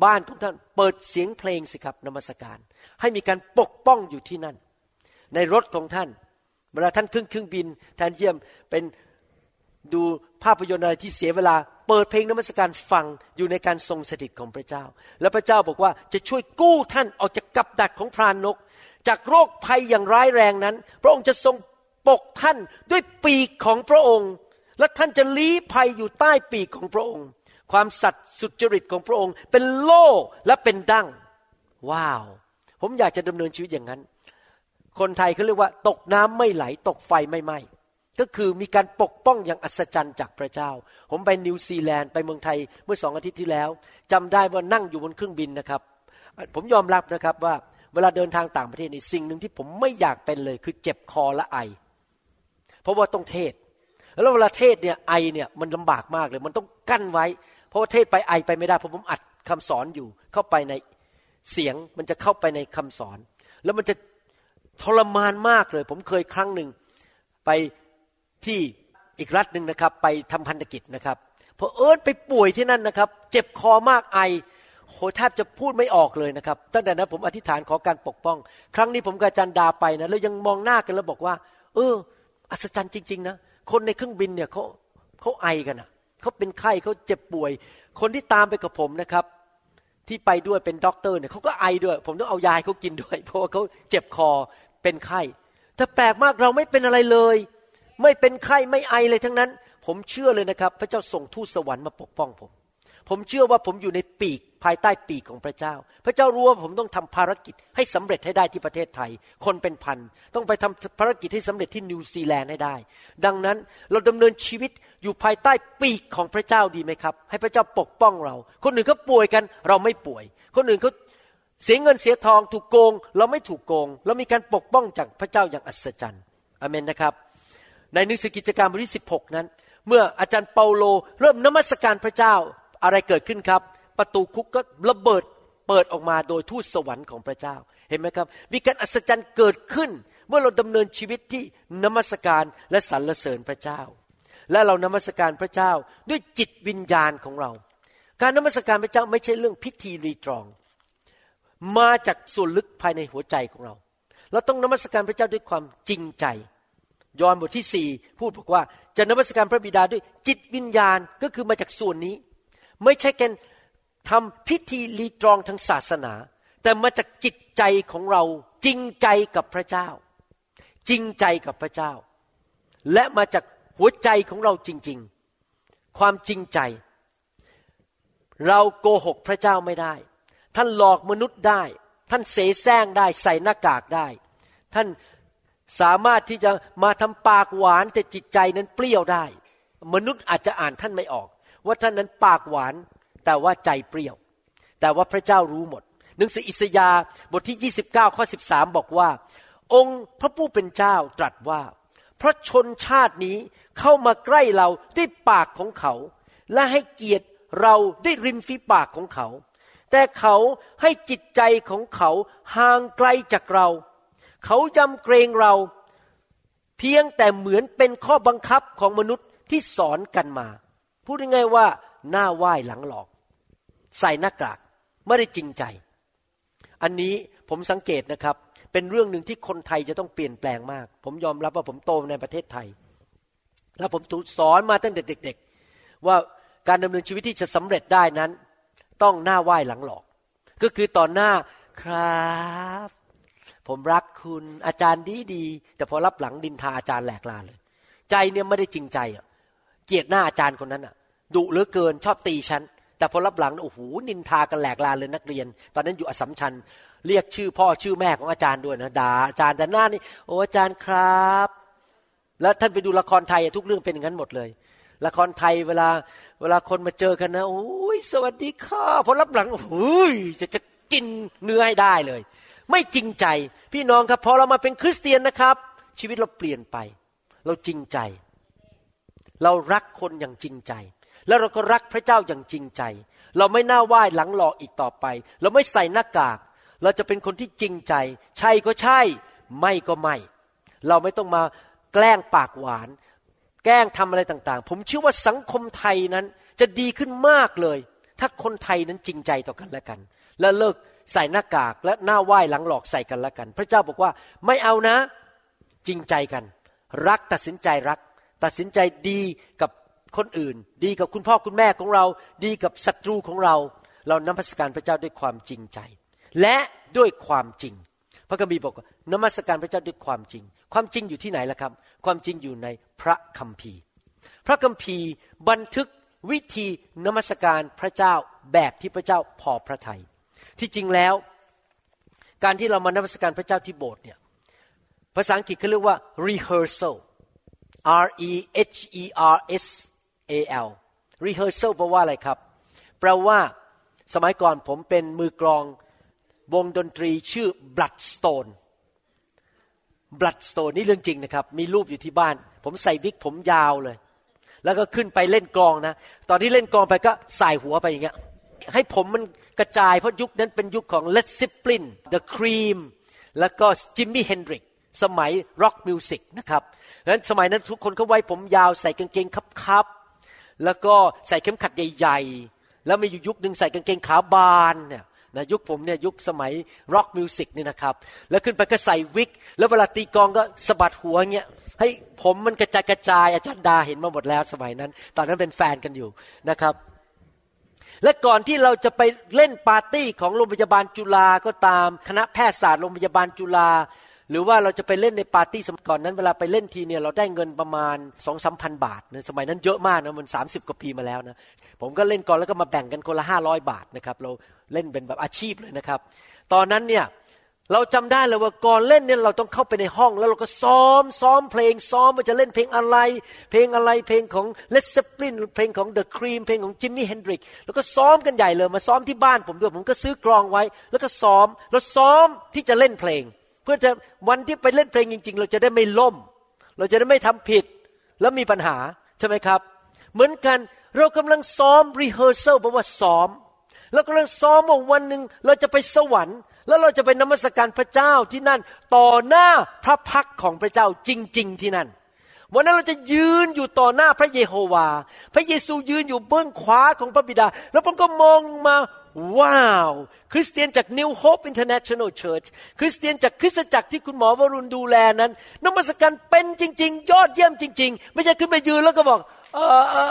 บ้านของท่านเปิดเสียงเพลงสิครับนมัสการ ให้มีการปกป้องอยู่ที่นั่น ในรถของท่าน เวลาท่านขึ้นเครื่องบินแทนเยี่ยมเป็นดูภาพยนตร์อะไรที่เสียเวลา เปิดเพลงนมัสการฟังอยู่ในการทรงสถิตของพระเจ้า แล้วพระเจ้าบอกว่าจะช่วยกู้ท่านออกจากกับดักของพรานนก จากโรคภัยอย่างร้ายแรงนั้น พระองค์จะทรงปกท่านด้วยปีกของพระองค์ และท่านจะลี้ภัยอยู่ใต้ปีกของพระองค์ ความสัตย์สุจริตของพระองค์ เป็นโล่และเป็นดั้งว้าว ผมอยากจะดำเนินชีวิตอย่างนั้น คนไทยเขาเรียกว่า ตกน้ำไม่ไหล ตกไฟไม่ไหม้ ก็คือมีการปกป้องอย่างอัศจรรย์จากพระเจ้า ผมไปนิวซีแลนด์ไปเมืองไทยเมื่อสองอาทิตย์ที่แล้วจำได้ว่านั่งอยู่บนเครื่องบินนะครับ ผมยอมรับนะครับว่าเวลาเดินทางต่างประเทศนี่สิ่งหนึ่งที่ผมไม่อยากเป็นเลย คือเจ็บคอและไอ เพราะว่าต้องเทศน์ แล้วเวลาเทศน์เนี่ยไอเนี่ยมันลำบากมากเลย มันต้องกลั้นไว้ เพราะว่าเทศไปไอไปไม่ได้เพราะผมอัดคำสอนอยู่ เข้าไปในเสียงมันจะเข้าไปในคำสอน แล้วมันจะทรมานมากเลย ผมเคยครั้งหนึ่งไป ที่อีกรัฐหนึ่งนะครับ ไปทำพันธกิจนะครับพอเอิญไปป่วยที่นั่นนะครับ เจ็บคอมากไอโหแทบจะพูดไม่ออกเลยนะครับตั้งแต่นั้นผมอธิษฐานขอการปกป้อง ครั้งนี้ผมกับจารย์ดาไปนะแล้วยังมองหน้ากันแล้วบอกว่า เออ อัศจรรย์จริง ๆ นะ คนในเครื่องบินเนี่ยเขาเขาไอกันนะเขาเป็นไข้เขาเจ็บป่วย คนที่ตามไปกับผมนะครับ ที่ไปด้วยเป็นด็อกเตอร์เนี่ยเขาก็ไอด้วย ผมต้องเอายาให้เขากินด้วย เพราะว่าเขาเจ็บคอเป็นไข้แต่แปลกมากเราไม่เป็นอะไรเลย ไม่เป็นไข้ไม่ไอเลยทั้งนั้น ผมเชื่อเลยนะครับ พระเจ้าส่งทูตสวรรค์มาปกป้องผม ผมเชื่อว่าผมอยู่ในปีกภายใต้ปีกของพระเจ้า พระเจ้ารู้ว่าผมต้องทำภารกิจให้สำเร็จให้ได้ที่ประเทศไทย คนเป็นพันต้องไปทำภารกิจให้สำเร็จที่นิวซีแลนด์ให้ได้ ดังนั้นเราดำเนินชีวิตอยู่ภายใต้ปีกของพระเจ้าดีไหมครับ ให้พระเจ้าปกป้องเรา คนอื่นเขาป่วยกันเราไม่ป่วย คนอื่นเขาเสียเงินเสียทองถูกโกง เราไม่ถูกโกง เรามีการปกป้องจากพระเจ้าอย่างอัศจรรย์อเมนนะครับ ในหนังสือกิจการบทที่ 16 นั้น เมื่ออาจารย์เปาโลเริ่มนมัสการพระเจ้าอะไรเกิดขึ้นครับ ประตูคุกก็ระเบิดเปิดออกมาโดยทูตสวรรค์ของพระเจ้าเห็นไหมครับ มีการอัศจรรย์เกิดขึ้น เมื่อเราดำเนินชีวิตที่นมัสการและสรรเสริญพระเจ้า และเรานมัสการพระเจ้าด้วยจิตวิญญาณของเรา การนมัสการพระเจ้าไม่ใช่เรื่องพิธีรีตรอง มาจากส่วนลึกภายในหัวใจของเรา เราต้องนมัสการพระเจ้าด้วยความจริงใจ ยอห์นบทที่สี่พูดบอกว่าจะนมัสการพระบิดาด้วยจิตวิญญาณก็คือมาจากส่วนนี้ ไม่ใช่การทำพิธีรีตรองทางศาสนา แต่มาจากจิตใจของเราจริงใจกับพระเจ้า จริงใจกับพระเจ้า และมาจากหัวใจของเราจริง ๆ ความจริงใจ เราโกหกพระเจ้าไม่ได้ ท่านหลอกมนุษย์ได้ ท่านเสแสร้งได้ใส่หน้ากากได้ ท่าน สามารถที่จะมาทำปากหวานแต่จิตใจนั้นเปรี้ยวได้ มนุษย์อาจจะอ่านท่านไม่ออก ว่าท่านนั้นปากหวานแต่ว่าใจเปรี้ยว แต่ว่าพระเจ้ารู้หมด หนังสืออิสยาห์บทที่ 29 ข้อ 13 บอกว่า องค์พระผู้เป็นเจ้าตรัสว่า เพราะชนชาตินี้เข้ามาใกล้เราด้วยปากของเขา และให้เกียรติเราด้วยริมฝีปากของเขา แต่เขาให้จิตใจของเขาห่างไกลจากเรา เขาจำเกรงเราเพียงแต่เหมือนเป็นข้อบังคับของมนุษย์ที่สอนกันมา พูดง่ายๆว่าหน้าไหว้หลังหลอก ใส่หน้ากากไม่ได้จริงใจ อันนี้ผมสังเกตนะครับ เป็นเรื่องหนึ่งที่คนไทยจะต้องเปลี่ยนแปลงมาก ผมยอมรับว่าผมโตในประเทศไทย แล้วผมถูกสอนมาตั้งแต่เด็ก ๆ ว่าการดำเนินชีวิตที่จะสำเร็จได้นั้น ต้องหน้าไหว้หลังหลอก ก็คือตอนหน้าครับ ผมรักคุณอาจารย์ดีดีแต่พอรับหลังดินทาอาจารย์แหลกลาเลย ใจเนี่ยไม่ได้จริงใจอะเกลียดหน้าอาจารย์คนนั้นอะดุเหลือเกินชอบตีฉันแต่พอรับหลังโอ้โหนินทากันแหลกลาเลยนักเรียน ตอนนั้นอยู่อสมชัญเรียกชื่อพ่อชื่อแม่ของอาจารย์ด้วยนะด่าอาจารย์แต่หน้านี่โอ้อาจารย์ครับ แล้วท่านไปดูละครไทยทุกเรื่องเป็นอย่างนั้นหมดเลย ละครไทยเวลาเวลาคนมาเจอกันนะโอ้ยสวัสดีค่ะพอรับหลังโอ้ยจะจะกินเนื้อให้ได้เลย ไม่จริงใจ พี่น้องครับพอเรามาเป็นคริสเตียนนะครับ ชีวิตเราเปลี่ยนไป เราจริงใจ เรารักคนอย่างจริงใจ แล้วเราก็รักพระเจ้าอย่างจริงใจ เราไม่น่าไหว้หลังหลอกอีกต่อไป เราไม่ใส่หน้ากาก เราจะเป็นคนที่จริงใจ ใช่ก็ใช่ ไม่ก็ไม่ เราไม่ต้องมาแกล้งปากหวาน แกล้งทำอะไรต่างๆ ผมเชื่อว่าสังคมไทยนั้นจะดีขึ้นมากเลย ถ้าคนไทยนั้นจริงใจต่อกันและกัน และเลิก ใส่หน้ากากและหน้าไหว้หลังหลอกใส่กันละกัน พระเจ้าบอกว่าไม่เอานะ จริงใจกัน รักตัดสินใจรัก ตัดสินใจดีกับคนอื่น ดีกับคุณพ่อคุณแม่ของเรา ดีกับศัตรูของเรา เรานมัสการพระเจ้าด้วยความจริงใจ และด้วยความจริง พระคัมภีร์บอกว่านมัสการพระเจ้าด้วยความจริง ความจริงอยู่ที่ไหนล่ะครับ ความจริงอยู่ในพระคัมภีร์ พระคัมภีร์บันทึกวิธีนมัสการพระเจ้าแบบที่พระเจ้าพอพระทยัย ที่จริงแล้ว การที่เรามานมัสการพระเจ้าที่โบสถ์เนี่ยภาษาอังกฤษเขาเรียกว่า rehearsal R E H E R S A L rehearsal แปลว่าอะไรครับ แปลว่าสมัยก่อนผมเป็นมือกลองวงดนตรีชื่อ Bloodstone Bloodstone นี่เรื่องจริงนะครับ มีรูปอยู่ที่บ้าน ผมใส่วิกผมยาวเลย แล้วก็ขึ้นไปเล่นกลองนะ ตอนที่เล่นกลองไปก็ใส่หัวไปอย่างเงี้ย ให้ผมมัน กระจายเพราะยุคนั้นเป็นยุคของ Led Zeppelin The Cream แล้วก็ Jimi Hendrix สมัยร็อกมิวสิกนะครับนั้นสมัยนั้นทุกคนเขาไว้ผมยาวใส่กางเกงคับๆแล้วก็ใส่เข็มขัดใหญ่ ๆ แล้วมีอยู่ยุคหนึ่งใส่กางเกงขาบานเนี่ยนะยุคผมเนี่ยยุคสมัย rock music นี่นะครับ แล้วขึ้นไปก็ใส่วิก แล้วเวลาตีกลองก็สะบัดหัวเงี้ยให้ผมมันกระจายกระจายอาจารย์ดาเห็นมาหมดแล้วสมัยนั้น ตอนนั้นเป็นแฟนกันอยู่นะครับ และก่อนที่เราจะไปเล่นปาร์ตี้ของโรงพยาบาลจุฬาก็ตาม คณะแพทยศาสตร์โรงพยาบาลจุฬาหรือว่าเราจะไปเล่นในปาร์ตี้สมัยก่อนนั้นเวลาไปเล่นทีเนี่ยเราได้เงินประมาณสองสามพันบาทนะสมัยนั้นเยอะมากนะมันสามสิบกว่าปีมาแล้วนะผมก็เล่นก่อนแล้วก็มาแบ่งกันคนละห้าร้อยบาทนะครับเราเล่นเป็นแบบอาชีพเลยนะครับ ตอนนั้นเนี่ย เราจำได้เลยว่าก่อนเล่นเนี่ยเราต้องเข้าไปในห้อง แล้วเราก็ซ้อมซ้อมเพลงซ้อมว่าจะเล่นเพลงอะไร เพลงอะไรเพลงของ Led Zeppelin เพลงของ The Cream เพลงของ Jimi Hendrix แล้วก็ซ้อมกันใหญ่เลยมาซ้อมที่บ้านผมด้วยผมก็ซื้อกลองไว้ แล้วก็ซ้อมแล้วซ้อมที่จะเล่นเพลง เพื่อจะวันที่ไปเล่นเพลงจริง ๆ เราจะได้ไม่ล่ม เราจะได้ไม่ทำผิด แล้วมีปัญหาใช่ไหมครับ เหมือนกันเรากำลังซ้อม rehearsal แปลว่าซ้อมเรากำลังซ้อมว่าวันหนึ่งเราจะไปสวรรค์ แล้วเราจะไปนมัสการพระเจ้าที่นั่นต่อหน้าพระพักของพระเจ้าจริง ๆ ที่นั่น วันนั้นเราจะยืนอยู่ต่อหน้าพระเยโฮวา พระเยซูยืนอยู่เบื้องขวาของพระบิดา แล้วผมก็มองมาว้าว คริสเตียนจาก New Hope International Church คริสเตียนจากคริสตจักรที่คุณหมอวรุณดูแลนั้นนมัสการเป็นจริง ๆ ยอดเยี่ยมจริง ๆ ไม่ใช่ขึ้นไปยืนแล้วก็บอกเออเออ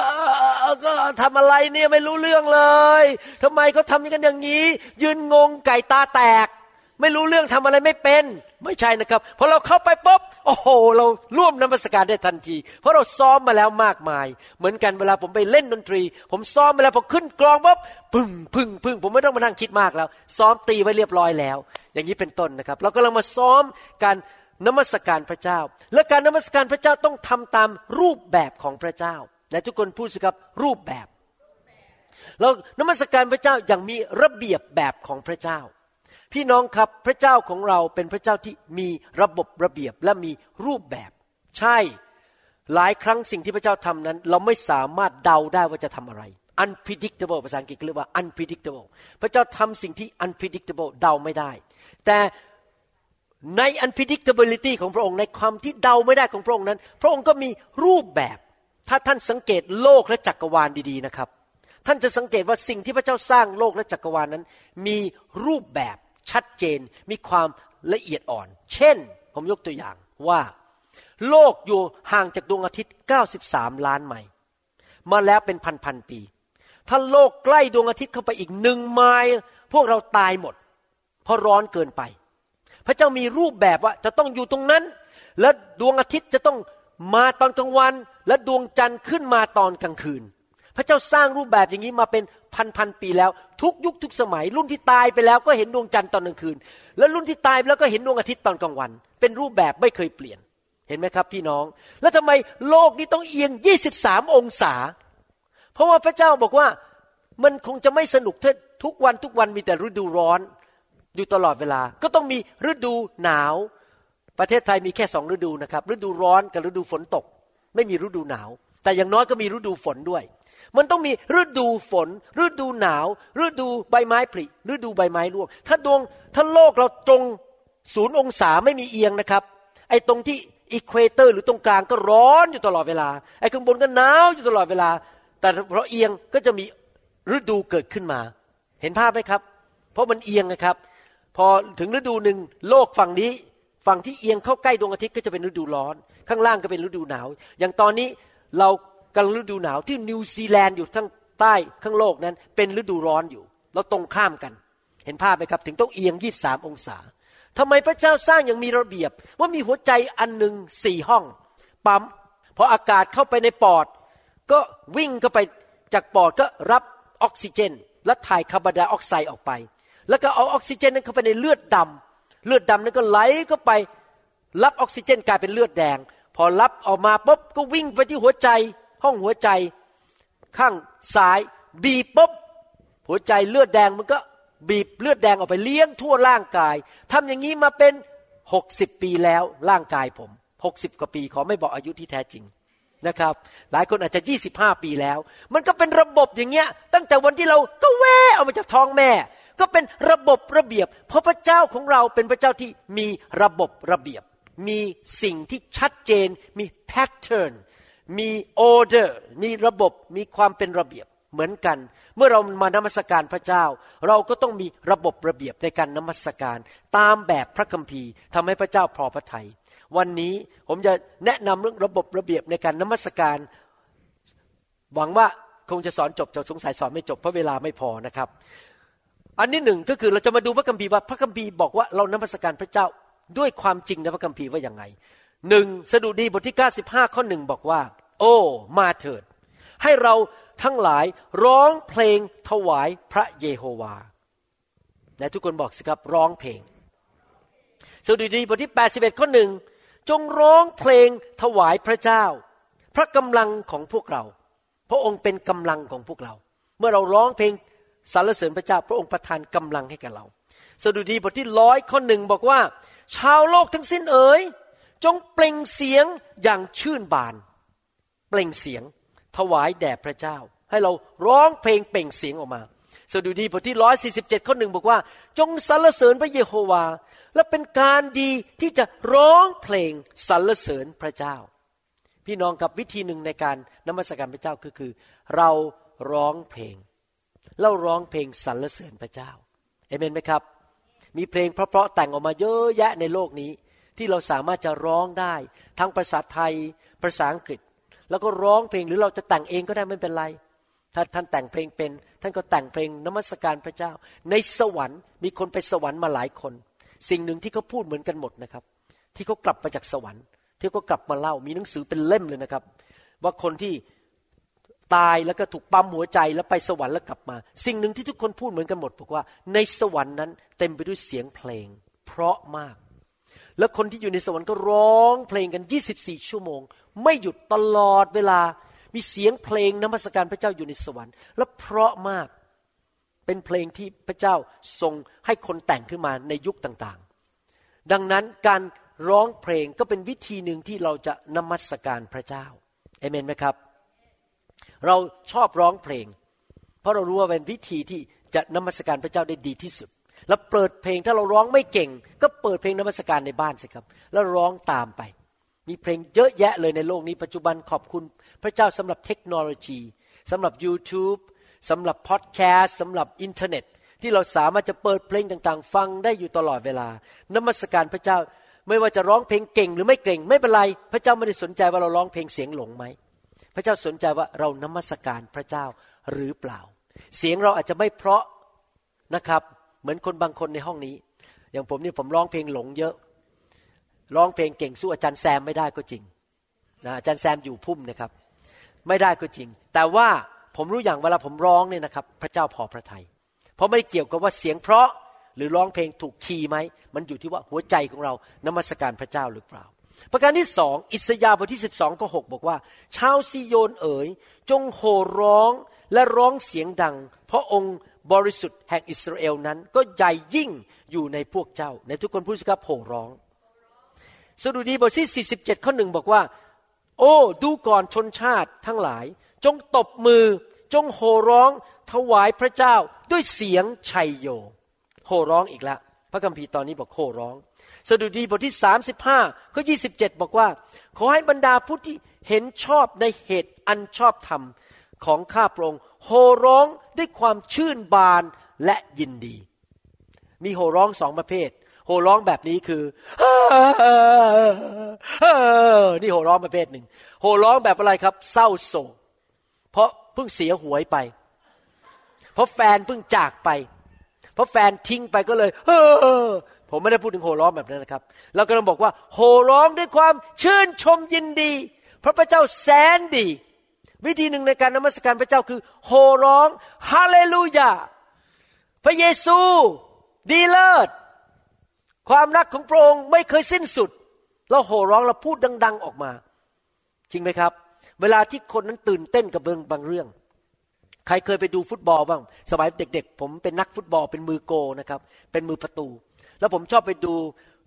ก็ทำอะไรเนี่ยไม่รู้เรื่องเลยทำไมเขาทำกันอย่างนี้ ยืนงงไก่ตาแตก ไม่รู้เรื่องทำอะไรไม่เป็น ไม่ใช่นะครับพอเราเข้าไปปุ๊บโอ้โห เราร่วมนมัสการได้ทันที เพราะเราซ้อมมาแล้วมากมาย เหมือนกันเวลาผมไปเล่นดนตรี ผมซ้อมมาแล้วพอขึ้นกลองปุ๊บพึ่งพึ่งพึ่งผมไม่ต้องมานั่งคิดมากแล้ว ซ้อมตีไว้เรียบร้อยแล้ว อย่างนี้เป็นต้นนะครับ เรากำลังมาซ้อมการนมัสการพระเจ้า และการนมัสการพระเจ้าต้องทำตามรูปแบบของพระเจ้า และทุกคนพูดสิครับรูปแบบ เรานมัสการพระเจ้าอย่างมีระเบียบแบบของพระเจ้า พี่น้องครับพระเจ้าของเราเป็นพระเจ้าที่มีระบบระเบียบและมีรูปแบบ ใช่หลายครั้งสิ่งที่พระเจ้าทำนั้น เราไม่สามารถเดาได้ว่าจะทำอะไร unpredictable ภาษาอังกฤษเรียกว่า unpredictable พระเจ้าทำสิ่งที่ unpredictable เดาไม่ได้ แต่ใน unpredictability ของพระองค์ในความที่เดาไม่ได้ของพระองค์นั้น พระองค์ก็มีรูปแบบ ถ้าท่านสังเกตโลกและจักรวาลดีๆนะครับ ท่านจะสังเกตว่าสิ่งที่พระเจ้าสร้างโลกและจักรวาลนั้น มีรูปแบบชัดเจน มีความละเอียดอ่อน เช่น ผมยกตัวอย่างว่า โลกอยู่ห่างจากดวงอาทิตย์ 93 ล้านไมล์มาแล้วเป็นพันๆปี ถ้าโลกใกล้ดวงอาทิตย์เข้าไปอีกหนึ่งไมล์พวกเราตายหมด เพราะร้อนเกินไป พระเจ้ามีรูปแบบว่าจะต้องอยู่ตรงนั้น และดวงอาทิตย์จะต้อง มาตอนกลางวัน และดวงจันทร์ขึ้นมาตอนกลางคืน พระเจ้าสร้างรูปแบบอย่างนี้มาเป็นพันพันปีแล้ว ทุกยุคทุกสมัย รุ่นที่ตายไปแล้วก็เห็นดวงจันทร์ตอนกลางคืน แล้วรุ่นที่ตายไปแล้วก็เห็นดวงอาทิตย์ตอนกลางวัน เป็นรูปแบบไม่เคยเปลี่ยนเห็นไหมครับพี่น้อง แล้วทำไมโลกนี้ต้องเอียง 23 องศา เพราะว่าพระเจ้าบอกว่ามันคงจะไม่สนุกถ้าทุกวันทุกวันมีแต่ฤดูร้อน อยู่ตลอดเวลา ก็ต้องมีฤดูหนาว ประเทศไทยมีแค่สองฤดูนะครับฤดูร้อนกับฤดูฝนตก ไม่มีฤดูหนาว แต่อย่างน้อยก็มีฤดูฝนด้วย มันต้องมีฤดูฝน ฤดูหนาว ฤดูใบไม้ผลิฤดูใบไม้ร่วง ถ้าดวงถ้าโลกเราตรงศูนย์องศาไม่มีเอียงนะครับไอ้ตรงที่ equator หรือตรงกลางก็ร้อนอยู่ตลอดเวลาไอ้ข้างบนก็หนาวอยู่ตลอดเวลา แต่เพราะเอียงก็จะมีฤดูเกิดขึ้นมา เห็นภาพไหมครับ เพราะมันเอียงนะครับ พอถึงฤดูหนึ่งโลกฝั่งนี้ ฝั่งที่เอียงเข้าใกล้ดวงอาทิตย์ก็จะเป็นฤดูร้อน ข้างล่างก็เป็นฤดูหนาว อย่างตอนนี้เรากำลังฤดูหนาวที่นิวซีแลนด์อยู่ทั้งใต้ข้างโลกนั้น เป็นฤดูร้อนอยู่เราตรงข้ามกัน เห็นภาพไหมครับ ถึงต้องเอียงยี่สามองศาทำไมพระเจ้าสร้างอย่างมีระเบียบ ว่ามีหัวใจอันหนึ่งสี่ห้องปั๊มพออากาศเข้าไปในปอด ก็วิ่งเข้าไปจากปอดก็รับออกซิเจน และถ่ายคาร์บอนไดออกไซด์ออกไป แล้วก็เอาออกซิเจนนั้นเข้าไปในเลือดดำ เลือดดำนั้นก็ไหลเข้าไป รับออกซิเจนกลายเป็นเลือดแดง พอรับออกมาปุ๊บก็วิ่งไปที่หัวใจ ห้องหัวใจ ข้างซ้ายบีบปุ๊บหัวใจเลือดแดงมันก็บีบเลือดแดงออกไปเลี้ยงทั่วร่างกายทำอย่างนี้มาเป็นหกสิบปีแล้วร่างกายผมหกสิบกว่าปีขอไม่บอกอายุที่แท้จริงนะครับ หลายคนอาจจะยี่สิบห้าปีแล้ว มันก็เป็นระบบอย่างเงี้ย ตั้งแต่วันที่เราก็แวะออกมาจากท้องแม่ ก็เป็นระบบระเบียบ เพราะพระเจ้าของเราเป็นพระเจ้าที่มีระบบระเบียบ มีสิ่งที่ชัดเจน มี pattern มีออเดอร์มีระบบมีความเป็นระเบียบเหมือนกัน เมื่อเรามานมัสการพระเจ้า เราก็ต้องมีระบบระเบียบในการนมัสการ ตามแบบพระคัมภีร์ทำให้พระเจ้าพอพระทยัยวันนี้ผมจะแนะนำเรื่องระบบระเบียบในการนมัสการ หวังว่าคงจะสอนจบจะสงสัยสอนไม่จบเพราะเวลาไม่พอนะครับ อันนี้หนึ่งก็คือเราจะมาดูพระคัมภีร์ว่าพระคัมภีร์บอกว่าเรานมัสการพระเจ้าด้วยความจริงในพระคัมภีร์ว่าอย่างไงหนึ่งสดุดีบทที่ 95 ข้อหนึ่งบอกว่า โอ้ มาเถิด ให้เราทั้งหลายร้องเพลงถวายพระเยโฮวาและทุกคนบอกสิครับร้องเพลงสดุดีบทที่ 81 ข้อหนึ่งจงร้องเพลงถวายพระเจ้า พระกำลังของพวกเรา พระองค์เป็นกำลังของพวกเรา เมื่อเราร้องเพลง สรรเสริญพระเจ้าพระองค์ประทานกำลังให้กับเรา สดุดีบทที่ร้อยข้อหนึ่งบอกว่า ชาวโลกทั้งสิ้นเอ๋ยจงเปล่งเสียงอย่างชื่นบาน เปล่งเสียง ถวายแด่พระเจ้า ให้เราร้องเพลงเปล่งเสียงออกมา สดุดีบทที่ร้อยสี่สิบเจ็ดข้อหนึ่งบอกว่า จงสรรเสริญพระเยโฮวา และเป็นการดีที่จะร้องเพลงสรรเสริญพระเจ้า พี่น้องกับวิธีหนึ่งในการนมัสการพระเจ้าก็คือ เราร้องเพลง เราร้องเพลงสรรเสริญพระเจ้าเอเมนไหมครับ มีเพลงเพราะๆแต่งออกมาเยอะแยะในโลกนี้ ที่เราสามารถจะร้องได้ ทั้งภาษาไทยภาษาอังกฤษ แล้วก็ร้องเพลงหรือเราจะแต่งเองก็ได้ไม่เป็นไรถ้าท่านแต่งเพลงเป็น ท่านก็แต่งเพลงนมัสการพระเจ้า ในสวรรค์มีคนไปสวรรค์มาหลายคน สิ่งหนึ่งที่เขาพูดเหมือนกันหมดนะครับ ที่เขากลับมาจากสวรรค์ ที่เขากลับมาเล่ามีหนังสือเป็นเล่มเลยนะครับ ว่าคนที่ ตายแล้วก็ถูกปั๊มหัวใจแล้วไปสวรรค์แล้วกลับมา สิ่งหนึ่งที่ทุกคนพูดเหมือนกันหมดบอกว่าในสวรรค์นั้นเต็มไปด้วยเสียงเพลง เพราะมาก แล้วคนที่อยู่ในสวรรค์ก็ร้องเพลงกัน 24 ชั่วโมง ไม่หยุดตลอดเวลา มีเสียงเพลงนมัสการพระเจ้าอยู่ในสวรรค์ และเพราะมากเป็นเพลงที่พระเจ้าทรงให้คนแต่งขึ้นมาในยุคต่างๆ ดังนั้นการร้องเพลงก็เป็นวิธีหนึ่งที่เราจะนมัสการพระเจ้าเอเมนไหมครับ เราชอบร้องเพลง เพราะเรารู้ว่าเป็นวิธีที่จะนมัสการพระเจ้าได้ดีที่สุด แล้วเปิดเพลงถ้าเราร้องไม่เก่ง ก็เปิดเพลงนมัสการในบ้านสิครับ แล้วร้องตามไป มีเพลงเยอะแยะเลยในโลกนี้ปัจจุบันขอบคุณพระเจ้าสำหรับเทคโนโลยีสำหรับ YouTube สำหรับพอดแคสต์สำหรับอินเทอร์เน็ต ที่เราสามารถจะเปิดเพลงต่างๆ ฟังได้อยู่ตลอดเวลานมัสการพระเจ้าไม่ว่าจะร้องเพลงเก่งหรือไม่เก่ง ไม่เป็นไร พระเจ้าไม่ได้สนใจว่าเราร้องเพลงเสียงหลงไหม พระเจ้าสนใจว่าเรานมัสการพระเจ้าหรือเปล่า เสียงเราอาจจะไม่เพราะนะครับ เหมือนคนบางคนในห้องนี้ อย่างผมนี่ผมร้องเพลงหลงเยอะร้องเพลงเก่งสู้อาจารย์แซมไม่ได้ก็จริงนะอาจารย์แซมอยู่พุ่มนะครับ ไม่ได้ก็จริง แต่ว่าผมรู้อย่างเวลาผมร้องเนี่ยนะครับ พระเจ้าพอพระทยัยเพราะไม่ได้เกี่ยวกับว่าเสียงเพราะหรือร้องเพลงถูกคีย์ไหมมันอยู่ที่ว่าหัวใจของเรานมัสการพระเจ้าหรือเปล่า ประการที่สองอิสยาห์บทที่สิบสองก็หกบอกว่า ชาวซีโยนเอ๋ย จงโห่ร้องและร้องเสียงดัง เพราะองค์บริสุทธิ์แห่งอิสราเอลนั้น ก็ใหญ่ยิ่งอยู่ในพวกเจ้า ในทุกคนพูดสิครับโห่ร้อง สดุดีบทที่ 47 ข้อหนึ่งบอกว่า โอ้ ดูก่อนชนชาติทั้งหลาย จงตบมือ จงโห่ร้อง ถวายพระเจ้าด้วยเสียงชัยโย โห่ร้องอีกแล้วพระคัมภีร์ตอนนี้บอกโห่ร้อง สดุดีบทที่ 35ข้อ27 บอกว่า ขอให้บรรดาผู้ที่เห็นชอบในเหตุอันชอบธรรมของข้าพระองค์โห่ร้องด้วยความชื่นบานและยินดี มีโห่ร้องสองประเภท โห่ร้องแบบนี้คือนี่โห่ร้องประเภทหนึ่งโห่ร้องแบบอะไรครับ เศร้าโศกเพราะเพิ่งเสียหวยไป เพราะแฟนเพิ่งจากไป เพราะแฟนทิ้งไปก็เลย เออ ผมไม่ได้พูดถึงโห่ร้องแบบนั้นนะครับ เรากำลังบอกว่า โห่ร้องด้วยความชื่นชมยินดี พระพระเจ้าแสนดี วิธีหนึ่งในการนมัสการพระเจ้าคือ โห่ร้องฮาเลลูยาพระเยซู ดีเลิศความรักของพระองค์ไม่เคยสิ้นสุด เราโห่ร้องเราพูดดัง ๆออกมา จริงไหมครับ เวลาที่คนนั้นตื่นเต้นกับเรื่องบางเรื่อง ใครเคยไปดูฟุตบอลบ้าง สมัยเด็ก ๆ ผมเป็นนักฟุตบอลเป็นมือโกนะครับ เป็นมือประตู แล้วผมชอบไปดู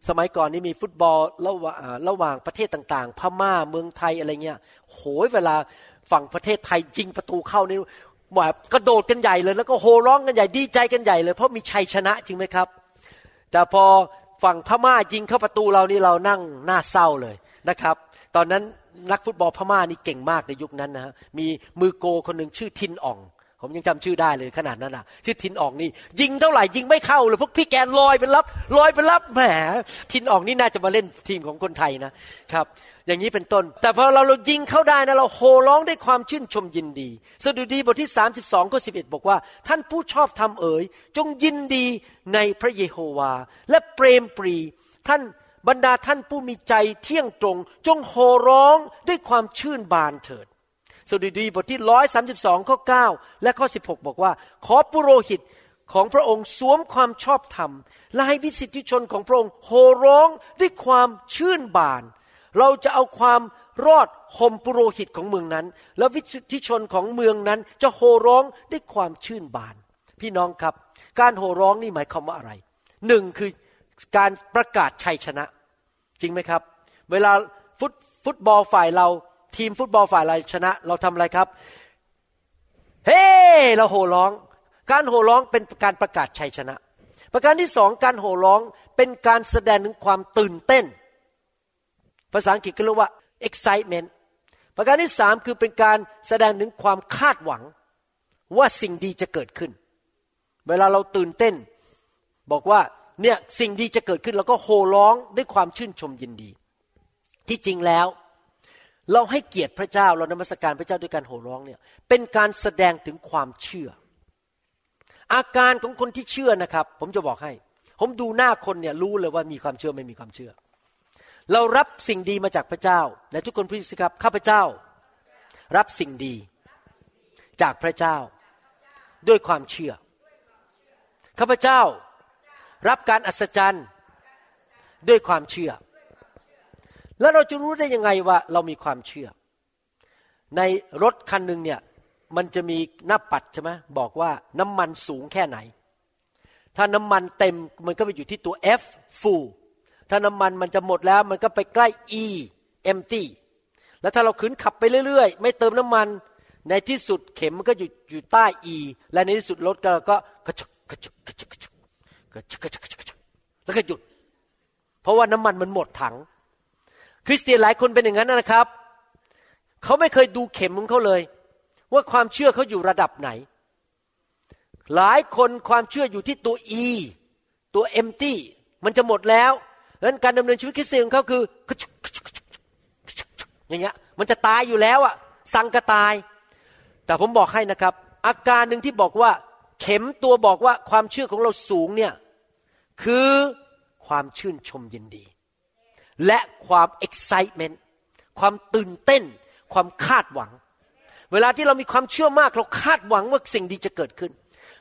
สมัยก่อนนี้มีฟุตบอลระหว่างระหว่างประเทศต่างๆ พม่าเมืองไทยอะไรเงี้ยโหยเวลาฝั่งประเทศไทยยิงประตูเข้านี่แบบกระโดดกันใหญ่เลย แล้วก็โห่ร้องกันใหญ่ดีใจกันใหญ่เลย เพราะมีชัยชนะจริงไหมครับ แต่พอฝั่งพม่ายิงเข้าประตูเรานี่เรานั่งหน้าเศร้าเลยนะครับ ตอนนั้นนักฟุตบอลพม่านี่เก่งมากในยุคนั้นนะฮะมีมือโกคนหนึ่งชื่อทินอ่อง ผมยังจำชื่อได้เลยขนาดนั้นอะ ชื่อทินอ่องนี่ ยิงเท่าไหร่ยิงไม่เข้าเลยพวกพี่แกนลอยเป็นรับลอยเป็นรับแหมทินอ่องนี่น่าจะมาเล่นทีมของคนไทยนะครับ อย่างนี้เป็นต้น แต่พอเราเรายิงเข้าได้นะเราโห่ร้องด้วยความชื่นชมยินดี สดุดีบทที่ 32ข้อ11บอกว่า ท่านผู้ชอบธรรมเอ๋ย จงยินดีในพระเยโฮวา และเปรมปรีท่านบรรดาท่านผู้มีใจเที่ยงตรง จงโห่ร้องด้วยความชื่นบานเถิด สดุดีบทที่ร้อยสาสิบสองข้อเก้าและข้อสิบหกบอกว่า ขอปุโรหิตของพระองค์สวมความชอบธรรมและให้วิสิทธิชนของพระองค์โห่ร้องด้วยความชื่นบาน เราจะเอาความรอดห่มปุโรหิตของเมืองนั้น และวิสิทธิชนของเมืองนั้นจะโห่ร้องด้วยความชื่นบาน พี่น้องครับ การโห่ร้องนี่หมายความว่าอะไรหนึ่งคือการประกาศชัยชนะ จริงไหมครับ เวลาฟุตฟุตบอลฝ่ายเรา ทีมฟุตบอลฝ่ายเราชนะ เราทำอะไรครับ เฮ้ hey! เราโห่ร้อง การโห่ร้องเป็นการประกาศชัยชนะ ประการที่สองการโห่ร้องเป็นการแสดงถึงความตื่นเต้น ภาษาอังกฤษก็เรียกว่า excitement ประการที่สามคือเป็นการแสดงถึงความคาดหวัง ว่าสิ่งดีจะเกิดขึ้น เวลาเราตื่นเต้น บอกว่าเนี่ยสิ่งดีจะเกิดขึ้น แล้วก็โห่ร้องด้วยความชื่นชมยินดี ที่จริงแล้ว เราให้เกียรติพระเจ้าเรานมัสการพระเจ้าด้วยการโห่ร้องเนี่ยเป็นการแสดงถึงความเชื่อ อาการของคนที่เชื่อนะครับ ผมจะบอกให้ ผมดูหน้าคนเนี่ยรู้เลยว่ามีความเชื่อไม่มีความเชื่อ เรารับสิ่งดีมาจากพระเจ้าและทุกคนพูดสิครับข้าพเจ้า รับสิ่งดีจากพระเจ้า ด้วยความเชื่อข้าพเจ้า รับการอัศจรรย์ ด้วยความเชื่อ แล้วเราจะรู้ได้ยังไงว่าเรามีความเชื่อ ในรถคันหนึ่งเนี่ยมันจะมีหน้าปัดใช่ไหมบอกว่าน้ำมันสูงแค่ไหน ถ้าน้ำมันเต็มมันก็ไปอยู่ที่ตัว F full ถ้าน้ำมันมันจะหมดแล้วมันก็ไปใกล้ E empty แล้วถ้าเราขืนขับไปเรื่อยๆ ไม่เติมน้ำมัน ในที่สุดเข็มมันก็อยู่อยู่ใต้ E และในที่สุดรถก็ก็กระชุกกระชุกกระชุกกระชุกแล้วก็หยุด เพราะว่าน้ำมันมันหมดถัง คริสเตียนหลายคนเป็นอย่างนั้นนะครับ เขาไม่เคยดูเข็มของเขาเลย ว่าความเชื่อเขาอยู่ระดับไหน หลายคนความเชื่ออยู่ที่ตัว E ตัว empty มันจะหมดแล้วดังนั้นการดำเนินชีวิตคริสเตียนของเขาคืออย่างเงี้ยมันจะตายอยู่แล้วอะสังกตาย แต่ผมบอกให้นะครับ อาการหนึ่งที่บอกว่า เข็มตัวบอกว่าความเชื่อของเราสูงเนี่ยคือความชื่นชมยินดี และความ excitement ความตื่นเต้น ความคาดหวัง เวลาที่เรามีความเชื่อมากเราคาดหวังว่าสิ่งดีจะเกิดขึ้น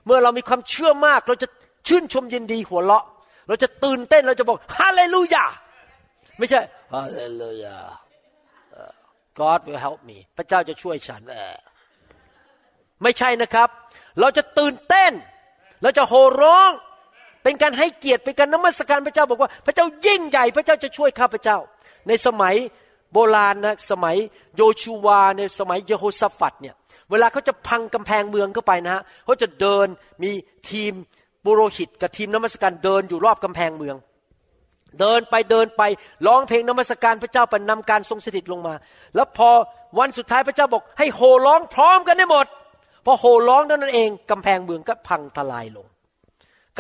เมื่อเรามีความเชื่อมากเราจะชื่นชมยินดีหัวเราะ เราจะตื่นเต้นเราจะบอกฮาเลลูยาไม่ใช่ฮาเลลูยา God will help me พระเจ้าจะช่วยฉันไม่ใช่นะครับ เราจะตื่นเต้น เราจะโห่ร้อง เป็นการให้เกียรติเป็นการนมัสการพระเจ้าบอกว่า พระเจ้ายิ่งใหญ่พระเจ้าจะช่วยข้าพระเจ้า ในสมัยโบราณนะสมัยโยชูวาในสมัยเยโฮสฟัดเนี่ยเวลาเขาจะพังกำแพงเมืองเข้าไปนะฮะเขาจะเดินมีทีมบุโรหิต กับทีมนมัสการเดินอยู่รอบกำแพงเมือง เดินไปเดินไปร้องเพลงนมัสการพระเจ้าปนำการทรงสถิตลงมา แล้วพอวันสุดท้ายพระเจ้าบอก ให้โห่ร้องพร้อมกันได้หมดพอโห่ร้องเท่านั้นเองกำแพงเมืองก็พังทลายลง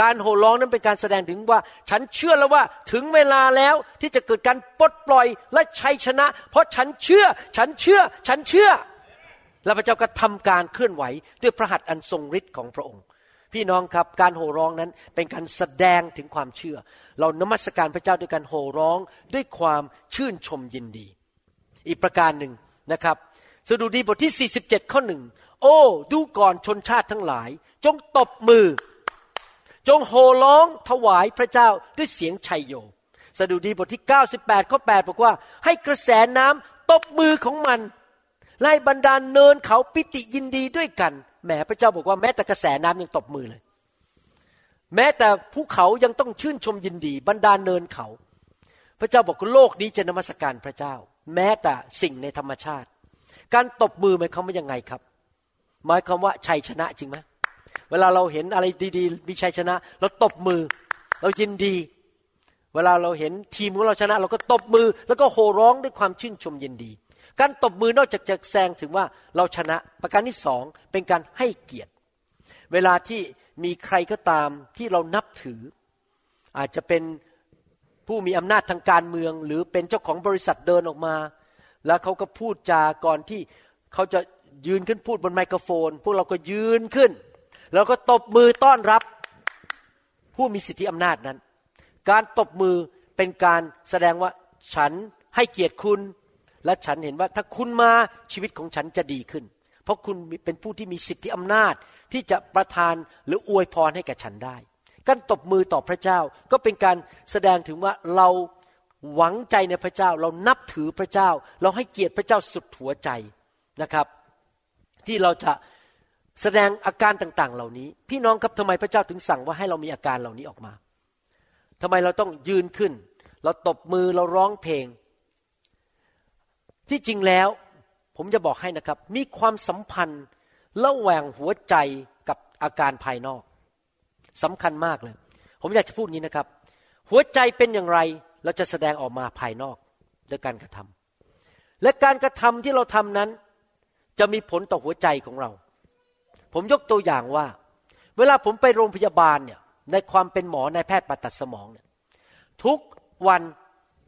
การโห่ร้องนั้นเป็นการแสดงถึงว่า ฉันเชื่อแล้วว่าถึงเวลาแล้วที่จะเกิดการปลดปล่อยและชัยชนะ เพราะฉันเชื่อ ฉันเชื่อ ฉันเชื่อ แล้วพระเจ้าก็ทำการเคลื่อนไหวด้วยพระหัตถ์อันทรงฤทธิ์ของพระองค์ พี่น้องครับการโห่ร้องนั้นเป็นการแสดงถึงความเชื่อ เรานมัสการพระเจ้าด้วยการโห่ร้องด้วยความชื่นชมยินดี อีกประการหนึ่งนะครับสดุดีบทที่ 47 ข้อหนึ่งโอ้ ดูก่อนชนชาติทั้งหลาย จงตบมือ จงโห่ร้องถวายพระเจ้าด้วยเสียงชัยโย สดุดีบทที่ 98 ข้อ 8 บอกว่า ให้กระแสน้ำตบมือของมัน ไล่บรรดาเนินเขาปิติยินดีด้วยกัน แหมพระเจ้าบอกว่าแม้แต่กระแสน้ำยังตบมือเลย แม้แต่ภูเขายังต้องชื่นชมยินดี บรรดาเนินเขา พระเจ้าบอกว่าโลกนี้จะนมัสการพระเจ้า แม้แต่สิ่งในธรรมชาติ การตบมือหมายความว่ายังไงครับ หมายความว่าชัยชนะจริงไหม เวลาเราเห็นอะไรดีๆ มีชัยชนะ เราตบมือ เรายินดี เวลาเราเห็นทีมของเราชนะ เราก็ตบมือ แล้วก็โห่ร้องด้วยความชื่นชมยินดี การตบมือนอกจากจะแสดงถึงว่าเราชนะ ประการที่สองเป็นการให้เกียรติ เวลาที่มีใครก็ตามที่เรานับถือ อาจจะเป็นผู้มีอำนาจทางการเมือง หรือเป็นเจ้าของบริษัทเดินออกมา แล้วเขาก็พูดจาก่อนที่เขาจะยืนขึ้นพูดบนไมโครโฟน พวกเราก็ยืนขึ้น แล้วก็ตบมือต้อนรับผู้มีสิทธิอำนาจนั้น การตบมือเป็นการแสดงว่าฉันให้เกียรติคุณ และฉันเห็นว่าถ้าคุณมาชีวิตของฉันจะดีขึ้น เพราะคุณเป็นผู้ที่มีสิทธิอำนาจที่จะประทานหรืออวยพรให้แก่ฉันได้ การตบมือต่อพระเจ้าก็เป็นการแสดงถึงว่าเราหวังใจในพระเจ้า เรานับถือพระเจ้า เราให้เกียรติพระเจ้าสุดหัวใจนะครับ ที่เราจะ แสดงอาการต่างๆ เหล่านี้ พี่น้องครับทำไมพระเจ้าถึงสั่งว่าให้เรามีอาการเหล่านี้ออกมาทำไมเราต้องยืนขึ้น เราตบมือเราร้องเพลง ที่จริงแล้ว ผมจะบอกให้นะครับ มีความสัมพันธ์ระหว่างหัวใจกับอาการภายนอกสำคัญมากเลย ผมอยากจะพูดงี้นะครับ หัวใจเป็นอย่างไรเราจะแสดงออกมาภายนอกด้วยการกระทำและการกระทำที่เราทำนั้น จะมีผลต่อหัวใจของเรา ผมยกตัวอย่างว่า เวลาผมไปโรงพยาบาลเนี่ยในความเป็นหมอในแพทย์ปัตตัดสมองเนี่ยทุกวัน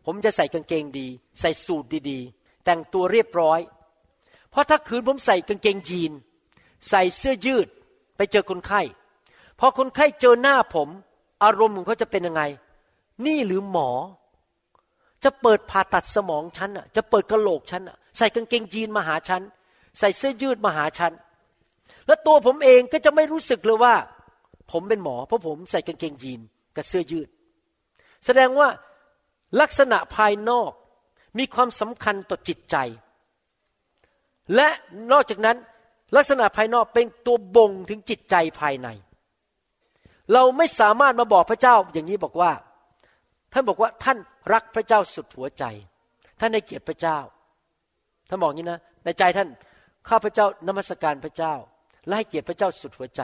ผมจะใส่กางเกงดี ใส่สูทดีๆ แต่งตัวเรียบร้อย เพราะถ้าคืนผมใส่กางเกงยีน ใส่เสื้อยืดไปเจอคนไข้พอคนไข้เจอหน้าผม อารมณ์ของเขาจะเป็นยังไง นี่หรือหมอ จะเปิดผ่าตัดสมองฉันอะจะเปิดกระโหลกฉันอะใส่กางเกงยีนมาหาฉัน ใส่เสื้อยืดมาหาฉัน แล้วตัวผมเองก็จะไม่รู้สึกเลยว่า ผมเป็นหมอ เพราะผมใส่กางเกงยีนกับเสื้อยืด แสดงว่าลักษณะภายนอกมีความสำคัญต่อจิตใจ และนอกจากนั้นลักษณะภายนอกเป็นตัวบ่งถึงจิตใจภายใน เราไม่สามารถมาบอกพระเจ้าอย่างนี้บอกว่า ท่านบอกว่าท่านรักพระเจ้าสุดหัวใจ ท่านให้เกียรติพระเจ้าท่านบอกงี้นะในใจท่านข้าพระเจ้านมัสการพระเจ้า และให้เกียรติพระเจ้าสุดหัวใจ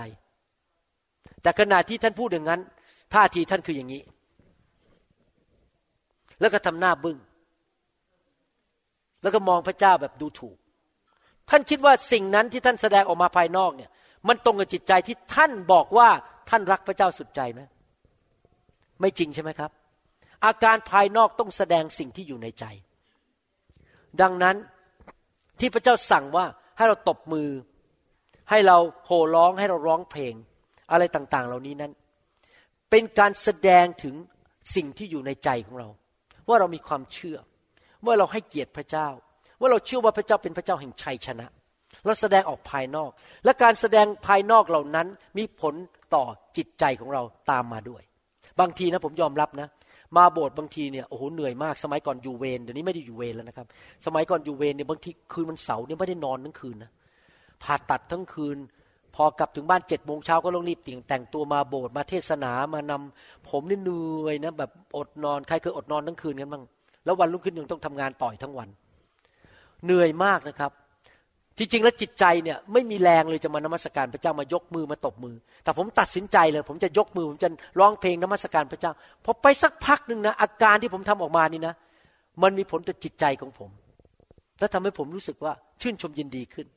แต่ขณะที่ท่านพูดอย่างนั้นท่าทีท่านคืออย่างนี้ แล้วก็ทำหน้าบึง้งแล้วก็มองพระเจ้าแบบดูถูก ท่านคิดว่าสิ่งนั้นที่ท่านแสดงออกมาภายนอกเนี่ย มันตรงกับจิตใจที่ท่านบอกว่าท่านรักพระเจ้าสุดใจไหมไม่จริงใช่ไหมครับ อาการภายนอกต้องแสดงสิ่งที่อยู่ในใจ ดังนั้นที่พระเจ้าสั่งว่าให้เราตบมือ ให้เราโห่ร้องให้เราร้องเพลง อะไรต่างๆ เหล่านี้นั้น เป็นการแสดงถึงสิ่งที่อยู่ในใจของเรา ว่าเรามีความเชื่อ ว่าเราให้เกียรติพระเจ้า ว่าเราเชื่อว่าพระเจ้าเป็นพระเจ้าแห่งชัยชนะเราแสดงออกภายนอก และการแสดงภายนอกเหล่านั้นมีผลต่อจิตใจของเราตามมาด้วย บางทีนะผมยอมรับนะ มาโบสถ์บางทีเนี่ยโอ้โหเหนื่อยมากสมัยก่อนอยู่เวรเดี๋ยวนี้ไม่ได้อยู่เวรแล้วนะครับ สมัยก่อนอยู่เวรเนี่ยบางทีคืนมันเสาร์เนี่ยไม่ได้นอนทั้งคืนนะ ผ่าตัดทั้งคืน พอกลับถึงบ้านเจ็ดโมงเช้าก็ต้องรีบแต่งแต่งตัวมาโบสถ์มาเทศนามานำผมนี่เหนื่อยนะแบบอดนอนใครเคยอดนอนทั้งคืนกันบ้างแล้ววันรุ่งขึ้นยังต้องทำงานต่อยทั้งวัน เหนื่อยมากนะครับ ที่จริงแล้วจิตใจเนี่ยไม่มีแรงเลยจะมานมัสการพระเจ้ามายกมือมาตบมือ แต่ผมตัดสินใจเลย ผมจะยกมือผมจะร้องเพลงนมัสการพระเจ้าพอไปสักพักหนึ่งนะอาการที่ผมทำออกมานี่นะ มันมีผลต่อจิตใจของผม และทำให้ผมรู้สึกว่าชื่นชมยินดีขึ้น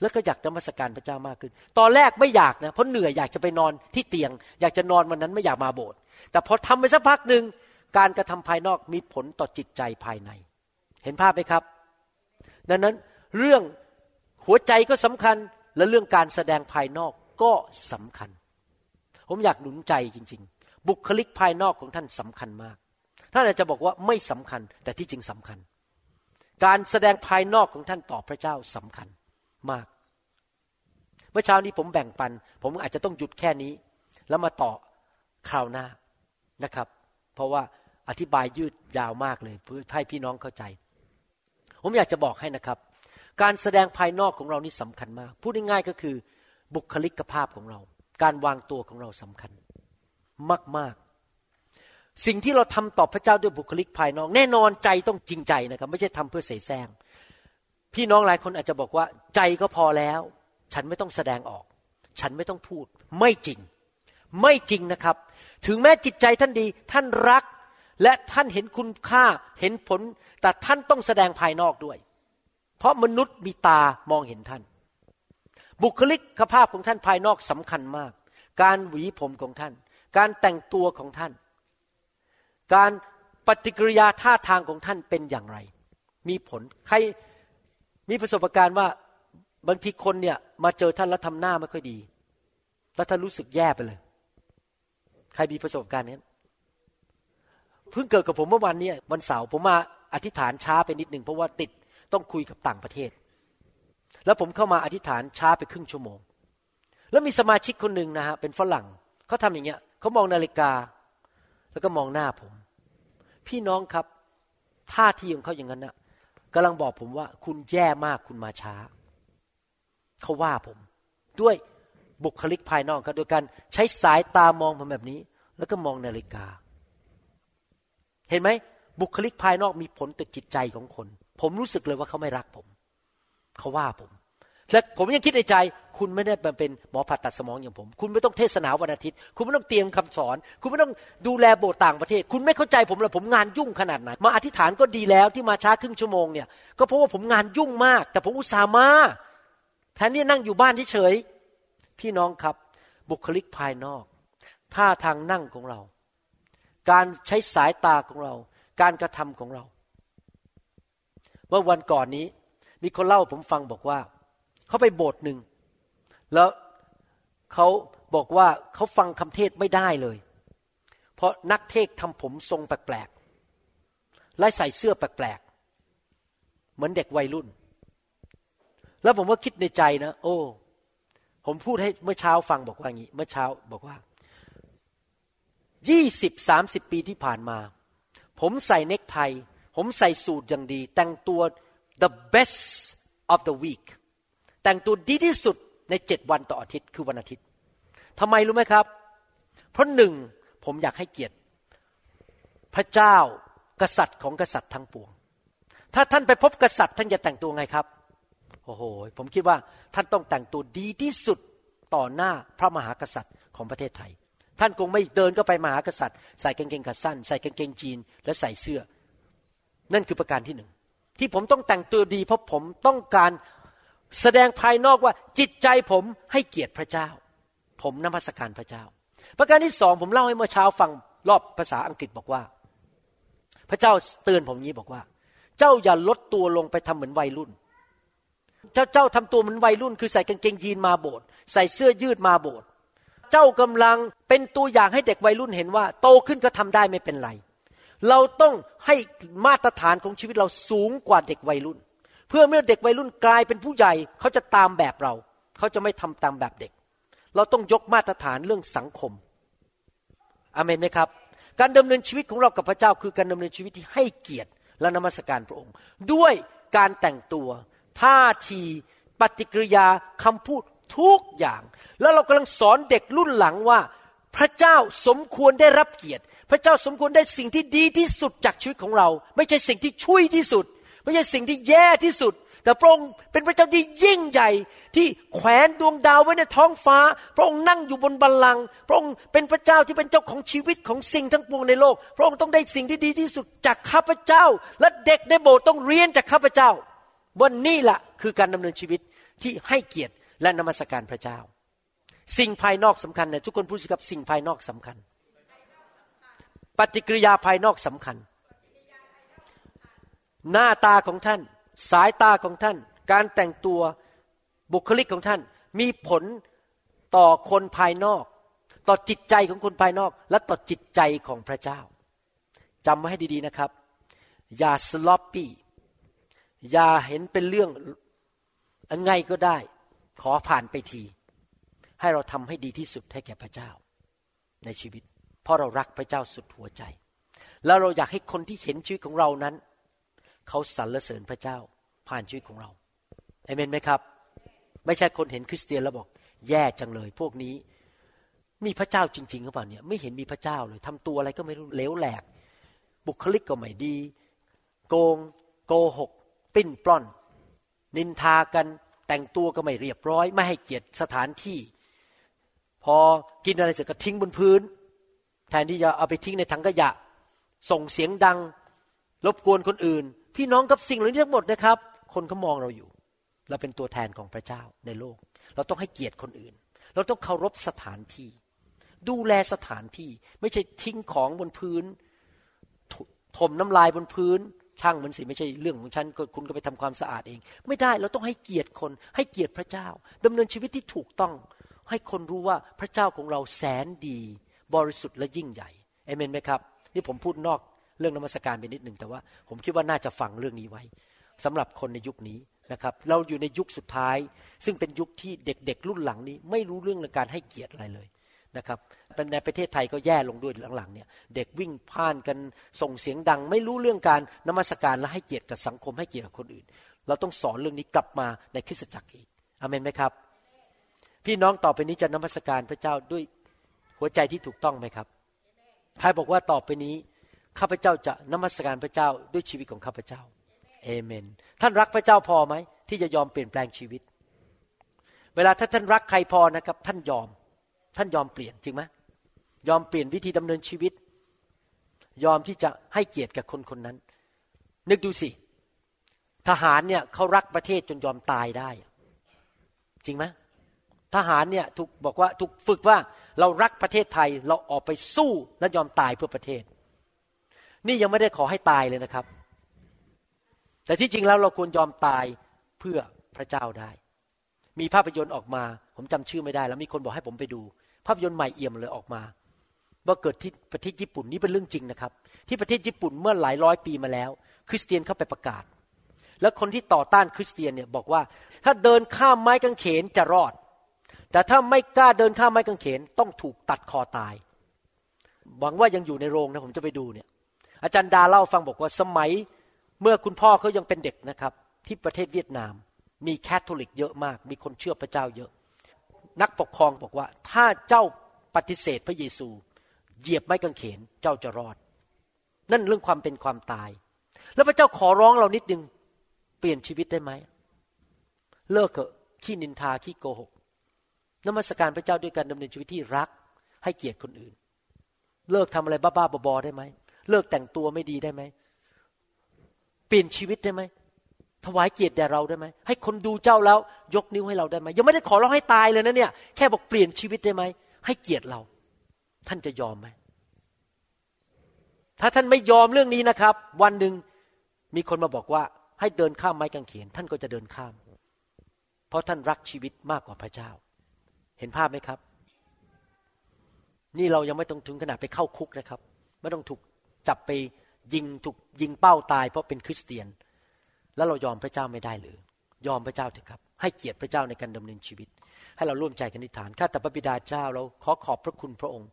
แล้วก็อยากนมัสการพระเจ้ามากขึ้น ตอนแรกไม่อยากนะเพราะเหนื่อยอยากจะไปนอนที่เตียง อยากจะนอนวันนั้นไม่อยากมาโบสถ์แต่พอทำไปสักพักหนึ่งการกระทำภายนอกมีผลต่อจิตใจภายใน เห็นภาพไหมครับ ดังนั้นเรื่องหัวใจก็สำคัญและเรื่องการแสดงภายนอกก็สำคัญ ผมอยากหนุนใจจริง ๆ บุคลิกภายนอกของท่านสำคัญมากท่านอาจจะบอกว่าไม่สำคัญแต่ที่จริงสำคัญ การแสดงภายนอกของท่านต่อพระเจ้าสำคัญ มาก เมื่อเช้านี้ผมแบ่งปัน ผมอาจจะต้องหยุดแค่นี้ แล้วมาต่อคราวหน้านะครับ เพราะว่าอธิบายยืดยาวมากเลยเพื่อให้พี่น้องเข้าใจ ผมอยากจะบอกให้นะครับ การแสดงภายนอกของเรานี่สำคัญมาก พูดง่ายๆก็คือ บุคลิกภาพของเรา การวางตัวของเราสำคัญ มากๆสิ่งที่เราทำต่อพระเจ้าด้วยบุคลิกภายนอก แน่นอนใจต้องจริงใจนะครับ ไม่ใช่ทำเพื่อเสแสร้ง พี่น้องหลายคนอาจจะบอกว่า ใจก็พอแล้ว ฉันไม่ต้องแสดงออก ฉันไม่ต้องพูด ไม่จริง ไม่จริงนะครับ ถึงแม้จิตใจท่านดี ท่านรัก และท่านเห็นคุณค่าเห็นผล แต่ท่านต้องแสดงภายนอกด้วย เพราะมนุษย์มีตามองเห็นท่าน บุคลิกภาพของท่านภายนอกสำคัญมาก การหวีผมของท่าน การแต่งตัวของท่าน การปฏิกิริยาท่าทางของท่านเป็นอย่างไร มีผลใคร มีประสบการณ์ว่าบางทีคนเนี่ย มาเจอท่านแล้วทำหน้าไม่ค่อยดี แล้วท่านรู้สึกแย่ไปเลย ใครมีประสบการณ์นี้เพิ่งเกิดกับผมเมื่อวันนี้วันเสาร์ผมมาอธิษฐานช้าไปนิดหนึ่งเพราะว่าติดต้องคุยกับต่างประเทศ แล้วผมเข้ามาอธิษฐานช้าไปครึ่งชั่วโมง แล้วมีสมาชิกคนหนึ่งนะฮะเป็นฝรั่งเขาทำอย่างเงี้ยเขามองนาฬิกา แล้วก็มองหน้าผม พี่น้องครับท่าทีของเขาอย่างนั้นนะ กำลังบอกผมว่า คุณแย่มากคุณมาช้า เขาว่าผม ด้วยบุคลิกภายนอกครับโดยการใช้สายตามองผมแบบนี้ แล้วก็มองนาฬิกา เห็นไหมบุคลิกภายนอกมีผลต่อจิตใจของคน ผมรู้สึกเลยว่าเขาไม่รักผม เขาว่าผม และผมยังคิดในใจ คุณไม่ได้เป็นหมอผ่าตัดสมองอย่างผม คุณไม่ต้องเทศนาวันอาทิตย์ คุณไม่ต้องเตรียมคำสอน คุณไม่ต้องดูแลโบสถ์ต่างประเทศ คุณไม่เข้าใจผมเลยผมงานยุ่งขนาดไหนมาอธิษฐานก็ดีแล้วที่มาช้าครึ่งชั่วโมงเนี่ยก็เพราะว่าผมงานยุ่งมาก แต่ผมอุตส่าห์มาแทนที่นั่งอยู่บ้านเฉยพี่น้องครับ บุคลิกภายนอกท่าทางนั่งของเรา การใช้สายตาของเรา การกระทำของเราเมื่อวันก่อนนี้ มีคนเล่าผมฟังบอกว่า เขาไปโบสถ์หนึ่งแล้วเขาบอกว่าเขาฟังคำเทศไม่ได้เลย เพราะนักเทศทำผมทรงแปลกๆและใส่เสื้อแปลกๆเหมือนเด็กวัยรุ่น แล้วผมก็คิดในใจนะ โอ้ ผมพูดให้เมื่อเช้าฟังบอกว่าอย่างนี้ เมื่อเช้าบอกว่ายี่สิบสามสิบปีที่ผ่านมา ผมใส่เนคไท ผมใส่สูทอย่างดี แต่งตัว the best of the week แต่งตัวดีที่สุดในเจ็ดวันต่ออาทิตย์คือวันอาทิตย์ทำไมรู้ไหมครับ เพราะหนึ่งผมอยากให้เกียรติ พระเจ้ากษัตริย์ของกษัตริย์ทั้งปวง ถ้าท่านไปพบกษัตริย์ท่านจะแต่งตัวไงครับ โอ้โห ผมคิดว่าท่านต้องแต่งตัวดีที่สุดต่อหน้าพระมหากษัตริย์ของประเทศไทย ท่านคงไม่เดินก็ไปมหากษัตริย์ ใส่กางเกงขาสั้น ใส่กางเกงจีน และใส่เสื้อ นั่นคือประการที่หนึ่งที่ผมต้องแต่งตัวดีเพราะผมต้องการ แสดงภายนอกว่าจิตใจผมให้เกียรติพระเจ้า ผมนมัสการพระเจ้า ประการที่สองผมเล่าให้เมื่อเช้าฟังรอบภาษาอังกฤษบอกว่า พระเจ้าเตือนผมนี้บอกว่า เจ้าอย่าลดตัวลงไปทำเหมือนวัยรุ่น เจ้าเจ้าทำตัวเหมือนวัยรุ่น คือใส่กางเกงยีนมาโบสใส่เสื้อยืดมาโบสเจ้ากำลังเป็นตัวอย่างให้เด็กวัยรุ่นเห็นว่า โตขึ้นก็ทำได้ไม่เป็นไร เราต้องให้มาตรฐานของชีวิตเราสูงกว่าเด็กวัยรุ่น เพื่อเมื่อเด็กวัยรุ่นกลายเป็นผู้ใหญ่เขาจะตามแบบเรา เขาจะไม่ทำตามแบบเด็ก เราต้องยกมาตรฐานเรื่องสังคมอเมนไหมครับ การดำเนินชีวิตของเรากับพระเจ้าคือการดำเนินชีวิตที่ให้เกียรติและนมัสการพระองค์ ด้วยการแต่งตัว ท่าทีปฏิกิริยาคำพูดทุกอย่าง แล้วเรากำลังสอนเด็กรุ่นหลังว่า พระเจ้าสมควรได้รับเกียรติ พระเจ้าสมควรได้สิ่งที่ดีที่สุดจากชีวิตของเรา ไม่ใช่สิ่งที่ช่วยที่สุด ไม่ใช่สิ่งที่แย่ที่สุด แต่พระองค์เป็นพระเจ้าที่ยิ่งใหญ่ ที่แขวนดวงดาวไว้ในท้องฟ้า พระองค์นั่งอยู่บนบัลลังก์พระองค์เป็นพระเจ้าที่เป็นเจ้าของชีวิตของสิ่งทั้งปวงในโลก พระองค์ต้องได้สิ่งที่ดีที่สุดจากข้าพเจ้า และเด็กในโบสถ์ต้องเรียนจากข้าพเจ้าว่านี่แหละคือการดำเนินชีวิตที่ให้เกียรติและนมัสการพระเจ้า สิ่งภายนอกสำคัญนะทุกคนพูดสิครับสิ่งภายนอกสำคัญ ปฏิกิริยาภายนอกสำคัญ หน้าตาของท่าน สายตาของท่าน การแต่งตัวบุคลิกของท่าน มีผลต่อคนภายนอก ต่อจิตใจของคนภายนอก และต่อจิตใจของพระเจ้าจำไว้ให้ดีๆนะครับ อย่าสลอปปี้อย่าเห็นเป็นเรื่องอันไงก็ได้ ขอผ่านไปที ให้เราทำให้ดีที่สุดให้แก่พระเจ้า ในชีวิต เพราะเรารักพระเจ้าสุดหัวใจ แล้วเราอยากให้คนที่เห็นชีวิตของเรานั้น เขาสรรเสริญพระเจ้าผ่านชีวิตของเราเอเมนไหมครับ ไม่ใช่คนเห็นคริสเตียนแล้วบอก แย่จังเลย พวกนี้ มีพระเจ้าจริงๆหรือเปล่าเนี่ยไม่เห็นมีพระเจ้าเลยทำตัวอะไรก็ไม่รู้เลวแหลก บุคลิกก็ไม่ดี โกง โกหก ปิ้นปล้อน นินทากันแต่งตัวก็ไม่เรียบร้อย ไม่ให้เกียรติสถานที่ พอกินอะไรเสร็จก็ทิ้งบนพื้น แทนที่จะเอาไปทิ้งในถังขยะ ส่งเสียงดัง รบกวนคนอื่น พี่น้องกับสิ่งเหล่านี้ทั้งหมดนะครับ คนเขามองเราอยู่ เราเป็นตัวแทนของพระเจ้าในโลก เราต้องให้เกียรติคนอื่น เราต้องเคารพสถานที่ ดูแลสถานที่ ไม่ใช่ทิ้งของบนพื้น ถมน้ำลายบนพื้น ช่างมันสิไม่ใช่เรื่องของฉันคุณก็ไปทำความสะอาดเอง ไม่ได้เราต้องให้เกียรติคน ให้เกียรติพระเจ้าดำเนินชีวิตที่ถูกต้อง ให้คนรู้ว่าพระเจ้าของเราแสนดี บริสุทธิ์และยิ่งใหญ่เอเมนไหมครับ นี่ผมพูดนอก เรื่องนมัสการไปนิดหนึ่งแต่ว่า ผมคิดว่าน่าจะฟังเรื่องนี้ไว้สำหรับคนในยุคนี้นะครับ เราอยู่ในยุคสุดท้าย ซึ่งเป็นยุคที่เด็กๆรุ่นหลังนี้ ไม่รู้เรื่องการให้เกียรติอะไรเลยนะครับในประเทศไทยก็แย่ลงด้วยหลังๆเนี่ยเด็กวิ่งพ่านกันส่งเสียงดัง ไม่รู้เรื่องการนมัสการและให้เกียรติกับสังคมให้เกียรติกับคนอื่น เราต้องสอนเรื่องนี้กลับมาในคริสตจักรอีกอเมนไหมครับ พี่น้องต่อไปนี้จะนมัสการพระเจ้าด้วยหัวใจที่ถูกต้องไหมครับใครบอกว่าต่อไปนี้ ข้าพเจ้าจะนมัสการพระเจ้าด้วยชีวิตของข้าพเจ้าเอเมน ท่านรักพระเจ้าพอไหมที่จะยอมเปลี่ยนแปลงชีวิต เวลาถ้าท่านรักใครพอนะครับ ท่านยอม ท่านยอมเปลี่ยนจริงไหมยอมเปลี่ยนวิธีดำเนินชีวิต ยอมที่จะให้เกียรติกับคนคนนั้น นึกดูสิ ทหารเนี่ยเขารักประเทศจนยอมตายได้ จริงไหมทหารเนี่ยถูกบอกว่าถูกฝึกว่าเรารักประเทศไทยเราออกไปสู้และยอมตายเพื่อประเทศ นี่ยังไม่ได้ขอให้ตายเลยนะครับ แต่ที่จริงแล้วเราควรยอมตายเพื่อพระเจ้าได้ มีภาพยนตร์ออกมา ผมจำชื่อไม่ได้ แล้วมีคนบอกให้ผมไปดู ภาพยนตร์ใหม่เอี่ยมเลยออกมา ว่าเกิดที่ประเทศญี่ปุ่นนี่เป็นเรื่องจริงนะครับ ที่ประเทศญี่ปุ่นเมื่อหลายร้อยปีมาแล้ว คริสเตียนเข้าไปประกาศ แล้วคนที่ต่อต้านคริสเตียนเนี่ยบอกว่า ถ้าเดินข้ามไม้กางเขนจะรอด แต่ถ้าไม่กล้าเดินข้ามไม้กางเขนต้องถูกตัดคอตายหวังว่ายังอยู่ในโรงนะผมจะไปดูเนี่ย อาจารย์ดาเล่าฟังบอกว่าสมัยเมื่อคุณพ่อเขายังเป็นเด็กนะครับ ที่ประเทศเวียดนาม มีแคทอลิกเยอะมาก มีคนเชื่อพระเจ้าเยอะ นักปกครองบอกว่า ถ้าเจ้าปฏิเสธพระเยซู เหยียบไม้กางเขนเจ้าจะรอด นั่นเรื่องความเป็นความตาย แล้วพระเจ้าขอร้องเรานิดนึงเปลี่ยนชีวิตได้ไหมเลิกเถอะขี้นินทาขี้โกหกนมัสการพระเจ้าด้วยการดำเนินชีวิตที่รัก ให้เกียรติคนอื่น เลิกทำอะไรบ้าๆบอๆได้ไหม เลิกแต่งตัวไม่ดีได้ไหมเปลี่ยนชีวิตได้ไหมถวายเกียรติแด่เราได้ไหมให้คนดูเจ้าแล้วยกนิ้วให้เราได้ไหมยังไม่ได้ขอร้องให้ตายเลยนะเนี่ยแค่บอกเปลี่ยนชีวิตได้ไหมให้เกียรติเรา ท่านจะยอมไหมถ้าท่านไม่ยอมเรื่องนี้นะครับ วันหนึ่งมีคนมาบอกว่า ให้เดินข้ามไม้กางเขนท่านก็จะเดินข้าม เพราะท่านรักชีวิตมากกว่าพระเจ้า เห็นภาพไหมครับ นี่เรายังไม่ต้องถึงขนาดไปเข้าคุกนะครับ ไม่ต้องถูก จับไปยิงถูกยิงเป้าตาย เพราะเป็นคริสเตียน แล้วเรายอมพระเจ้าไม่ได้หรือยอมพระเจ้าเถอะครับ ให้เกียรติพระเจ้าในการดำเนินชีวิต ให้เราร่วมใจกันนิฐานข้าแต่พระบิดาเจ้าเราขอขอบพระคุณพระองค์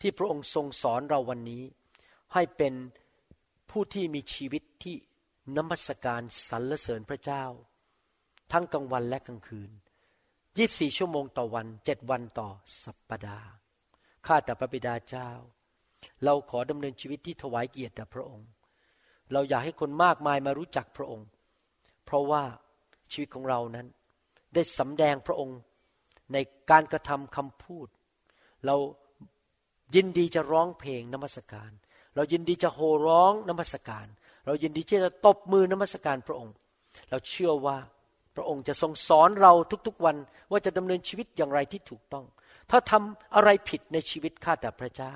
ที่พระองค์ทรงสอนเราวันนี้ ให้เป็นผู้ที่มีชีวิตที่นมัสการสรรเสริญพระเจ้า ทั้งกลางวันและกลางคืนยีิบสี่ชั่วโมงต่อวันเจ็ดวันต่อสัปปดาห์ข้าแต่พระบิดาเจ้า เราขอดำเนินชีวิตที่ถวายเกียรติแด่พระองค์ เราอยากให้คนมากมายมารู้จักพระองค์ เพราะว่าชีวิตของเรานั้น ได้สำแดงพระองค์ในการกระทำคำพูด เรายินดีจะร้องเพลงนมัสการ เรายินดีจะโห่ร้องนมัสการ เรายินดีที่จะตบมือนมัสการพระองค์ เราเชื่อว่าพระองค์จะทรงสอนเราทุกๆวันว่าจะดำเนินชีวิตอย่างไรที่ถูกต้อง ถ้าทำอะไรผิดในชีวิตข้าแต่พระเจ้า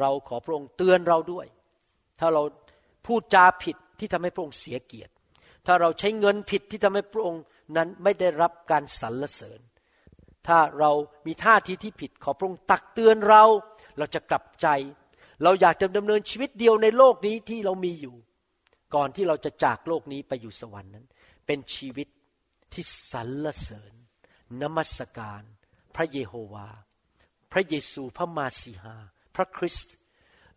เราขอพระองค์เตือนเราด้วย ถ้าเราพูดจาผิดที่ทำให้พระองค์เสียเกียรติ ถ้าเราใช้เงินผิดที่ทำให้พระองค์นั้นไม่ได้รับการสรรเสริญ ถ้าเรามีท่าทีที่ผิดขอพระองค์ตักเตือนเรา เราจะกลับใจ เราอยากจะดำเนินชีวิตเดียวในโลกนี้ที่เรามีอยู่ ก่อนที่เราจะจากโลกนี้ไปอยู่สวรรค์นั้น เป็นชีวิตที่สรรเสริญนมัสการ พระเยโฮวา พระเยซูพระมาสีหา พระคริสต์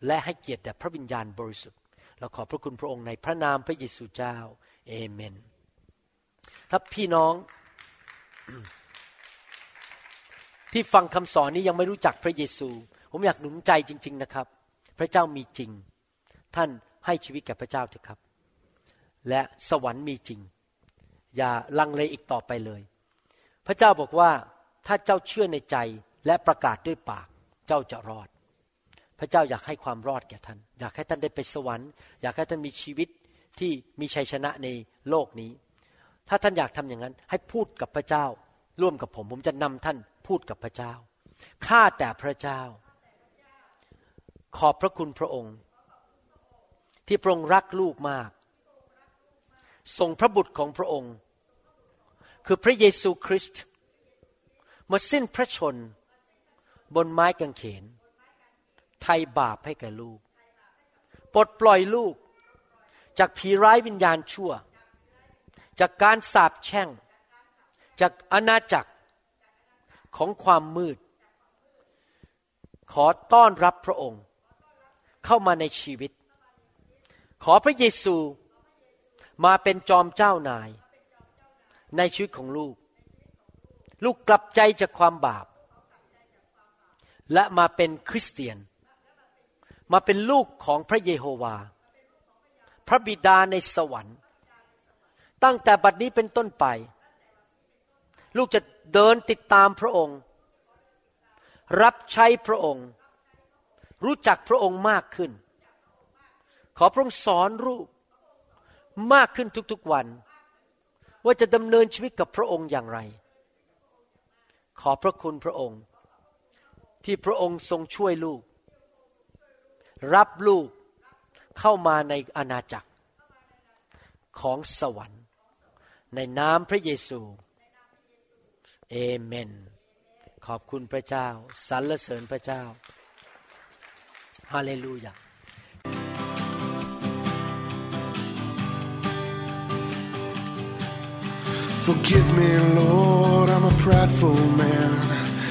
และให้เกียรติแด่พระวิญญาณบริสุทธิ์เราขอพระคุณพระองค์ในพระนามพระเยซูเจ้าเอเมนถ้าพี่น้องที่ฟังคำสอนนี้ยังไม่รู้จักพระเยซู ผมอยากหนุนใจจริง ๆนะครับ พระเจ้ามีจริง ท่านให้ชีวิตแก่พระเจ้าเถอะครับ และสวรรค์มีจริง อย่าลังเลอีกต่อไปเลย พระเจ้าบอกว่าถ้าเจ้าเชื่อในใจและประกาศด้วยปาก เจ้าจะรอด พระเจ้าอยากให้ความรอดแก่ท่าน อยากให้ท่านได้ไปสวรรค์ อยากให้ท่านมีชีวิตที่มีชัยชนะในโลกนี้ ถ้าท่านอยากทำอย่างนั้น ให้พูดกับพระเจ้า ร่วมกับผม ผมจะนำท่านพูดกับพระเจ้า ข้าแต่พระเจ้า ขอบพระคุณพระองค์ ที่พระองค์รักลูกมาก ส่งพระบุตรของพระองค์ คือพระเยซูคริสต์มาสิ้นพระชน บนไม้กางเขน ไทยบาปให้แก่ลูก ปลดปล่อยลูก จากผีร้ายวิญญาณชั่ว จากการสาปแช่ง จากอาณาจักรของความมืด ขอต้อนรับพระองค์ เข้ามาในชีวิต ขอพระเยซูมาเป็นจอมเจ้านาย ในชีวิตของลูก ลูกกลับใจจากความบาป และมาเป็นคริสเตียน มาเป็นลูกของพระเยโฮวา พระบิดาในสวรรค์ ตั้งแต่บัดนี้เป็นต้นไป ลูกจะเดินติดตามพระองค์ รับใช้พระองค์ รู้จักพระองค์มากขึ้น ขอพระองค์สอนลูกมากขึ้นทุกๆวัน ว่าจะดำเนินชีวิตกับพระองค์อย่างไร ขอพระคุณพระองค์ ที่พระองค์ทรงช่วยลูก รับลูกเข้ามาในอาณาจักรของสวรรค์ ในนามพระเยซู เอเมน ขอบคุณพระเจ้าสรรเสริญพระเจ้า ฮาเลลูยา Forgive me, Lord, I'm a prideful man.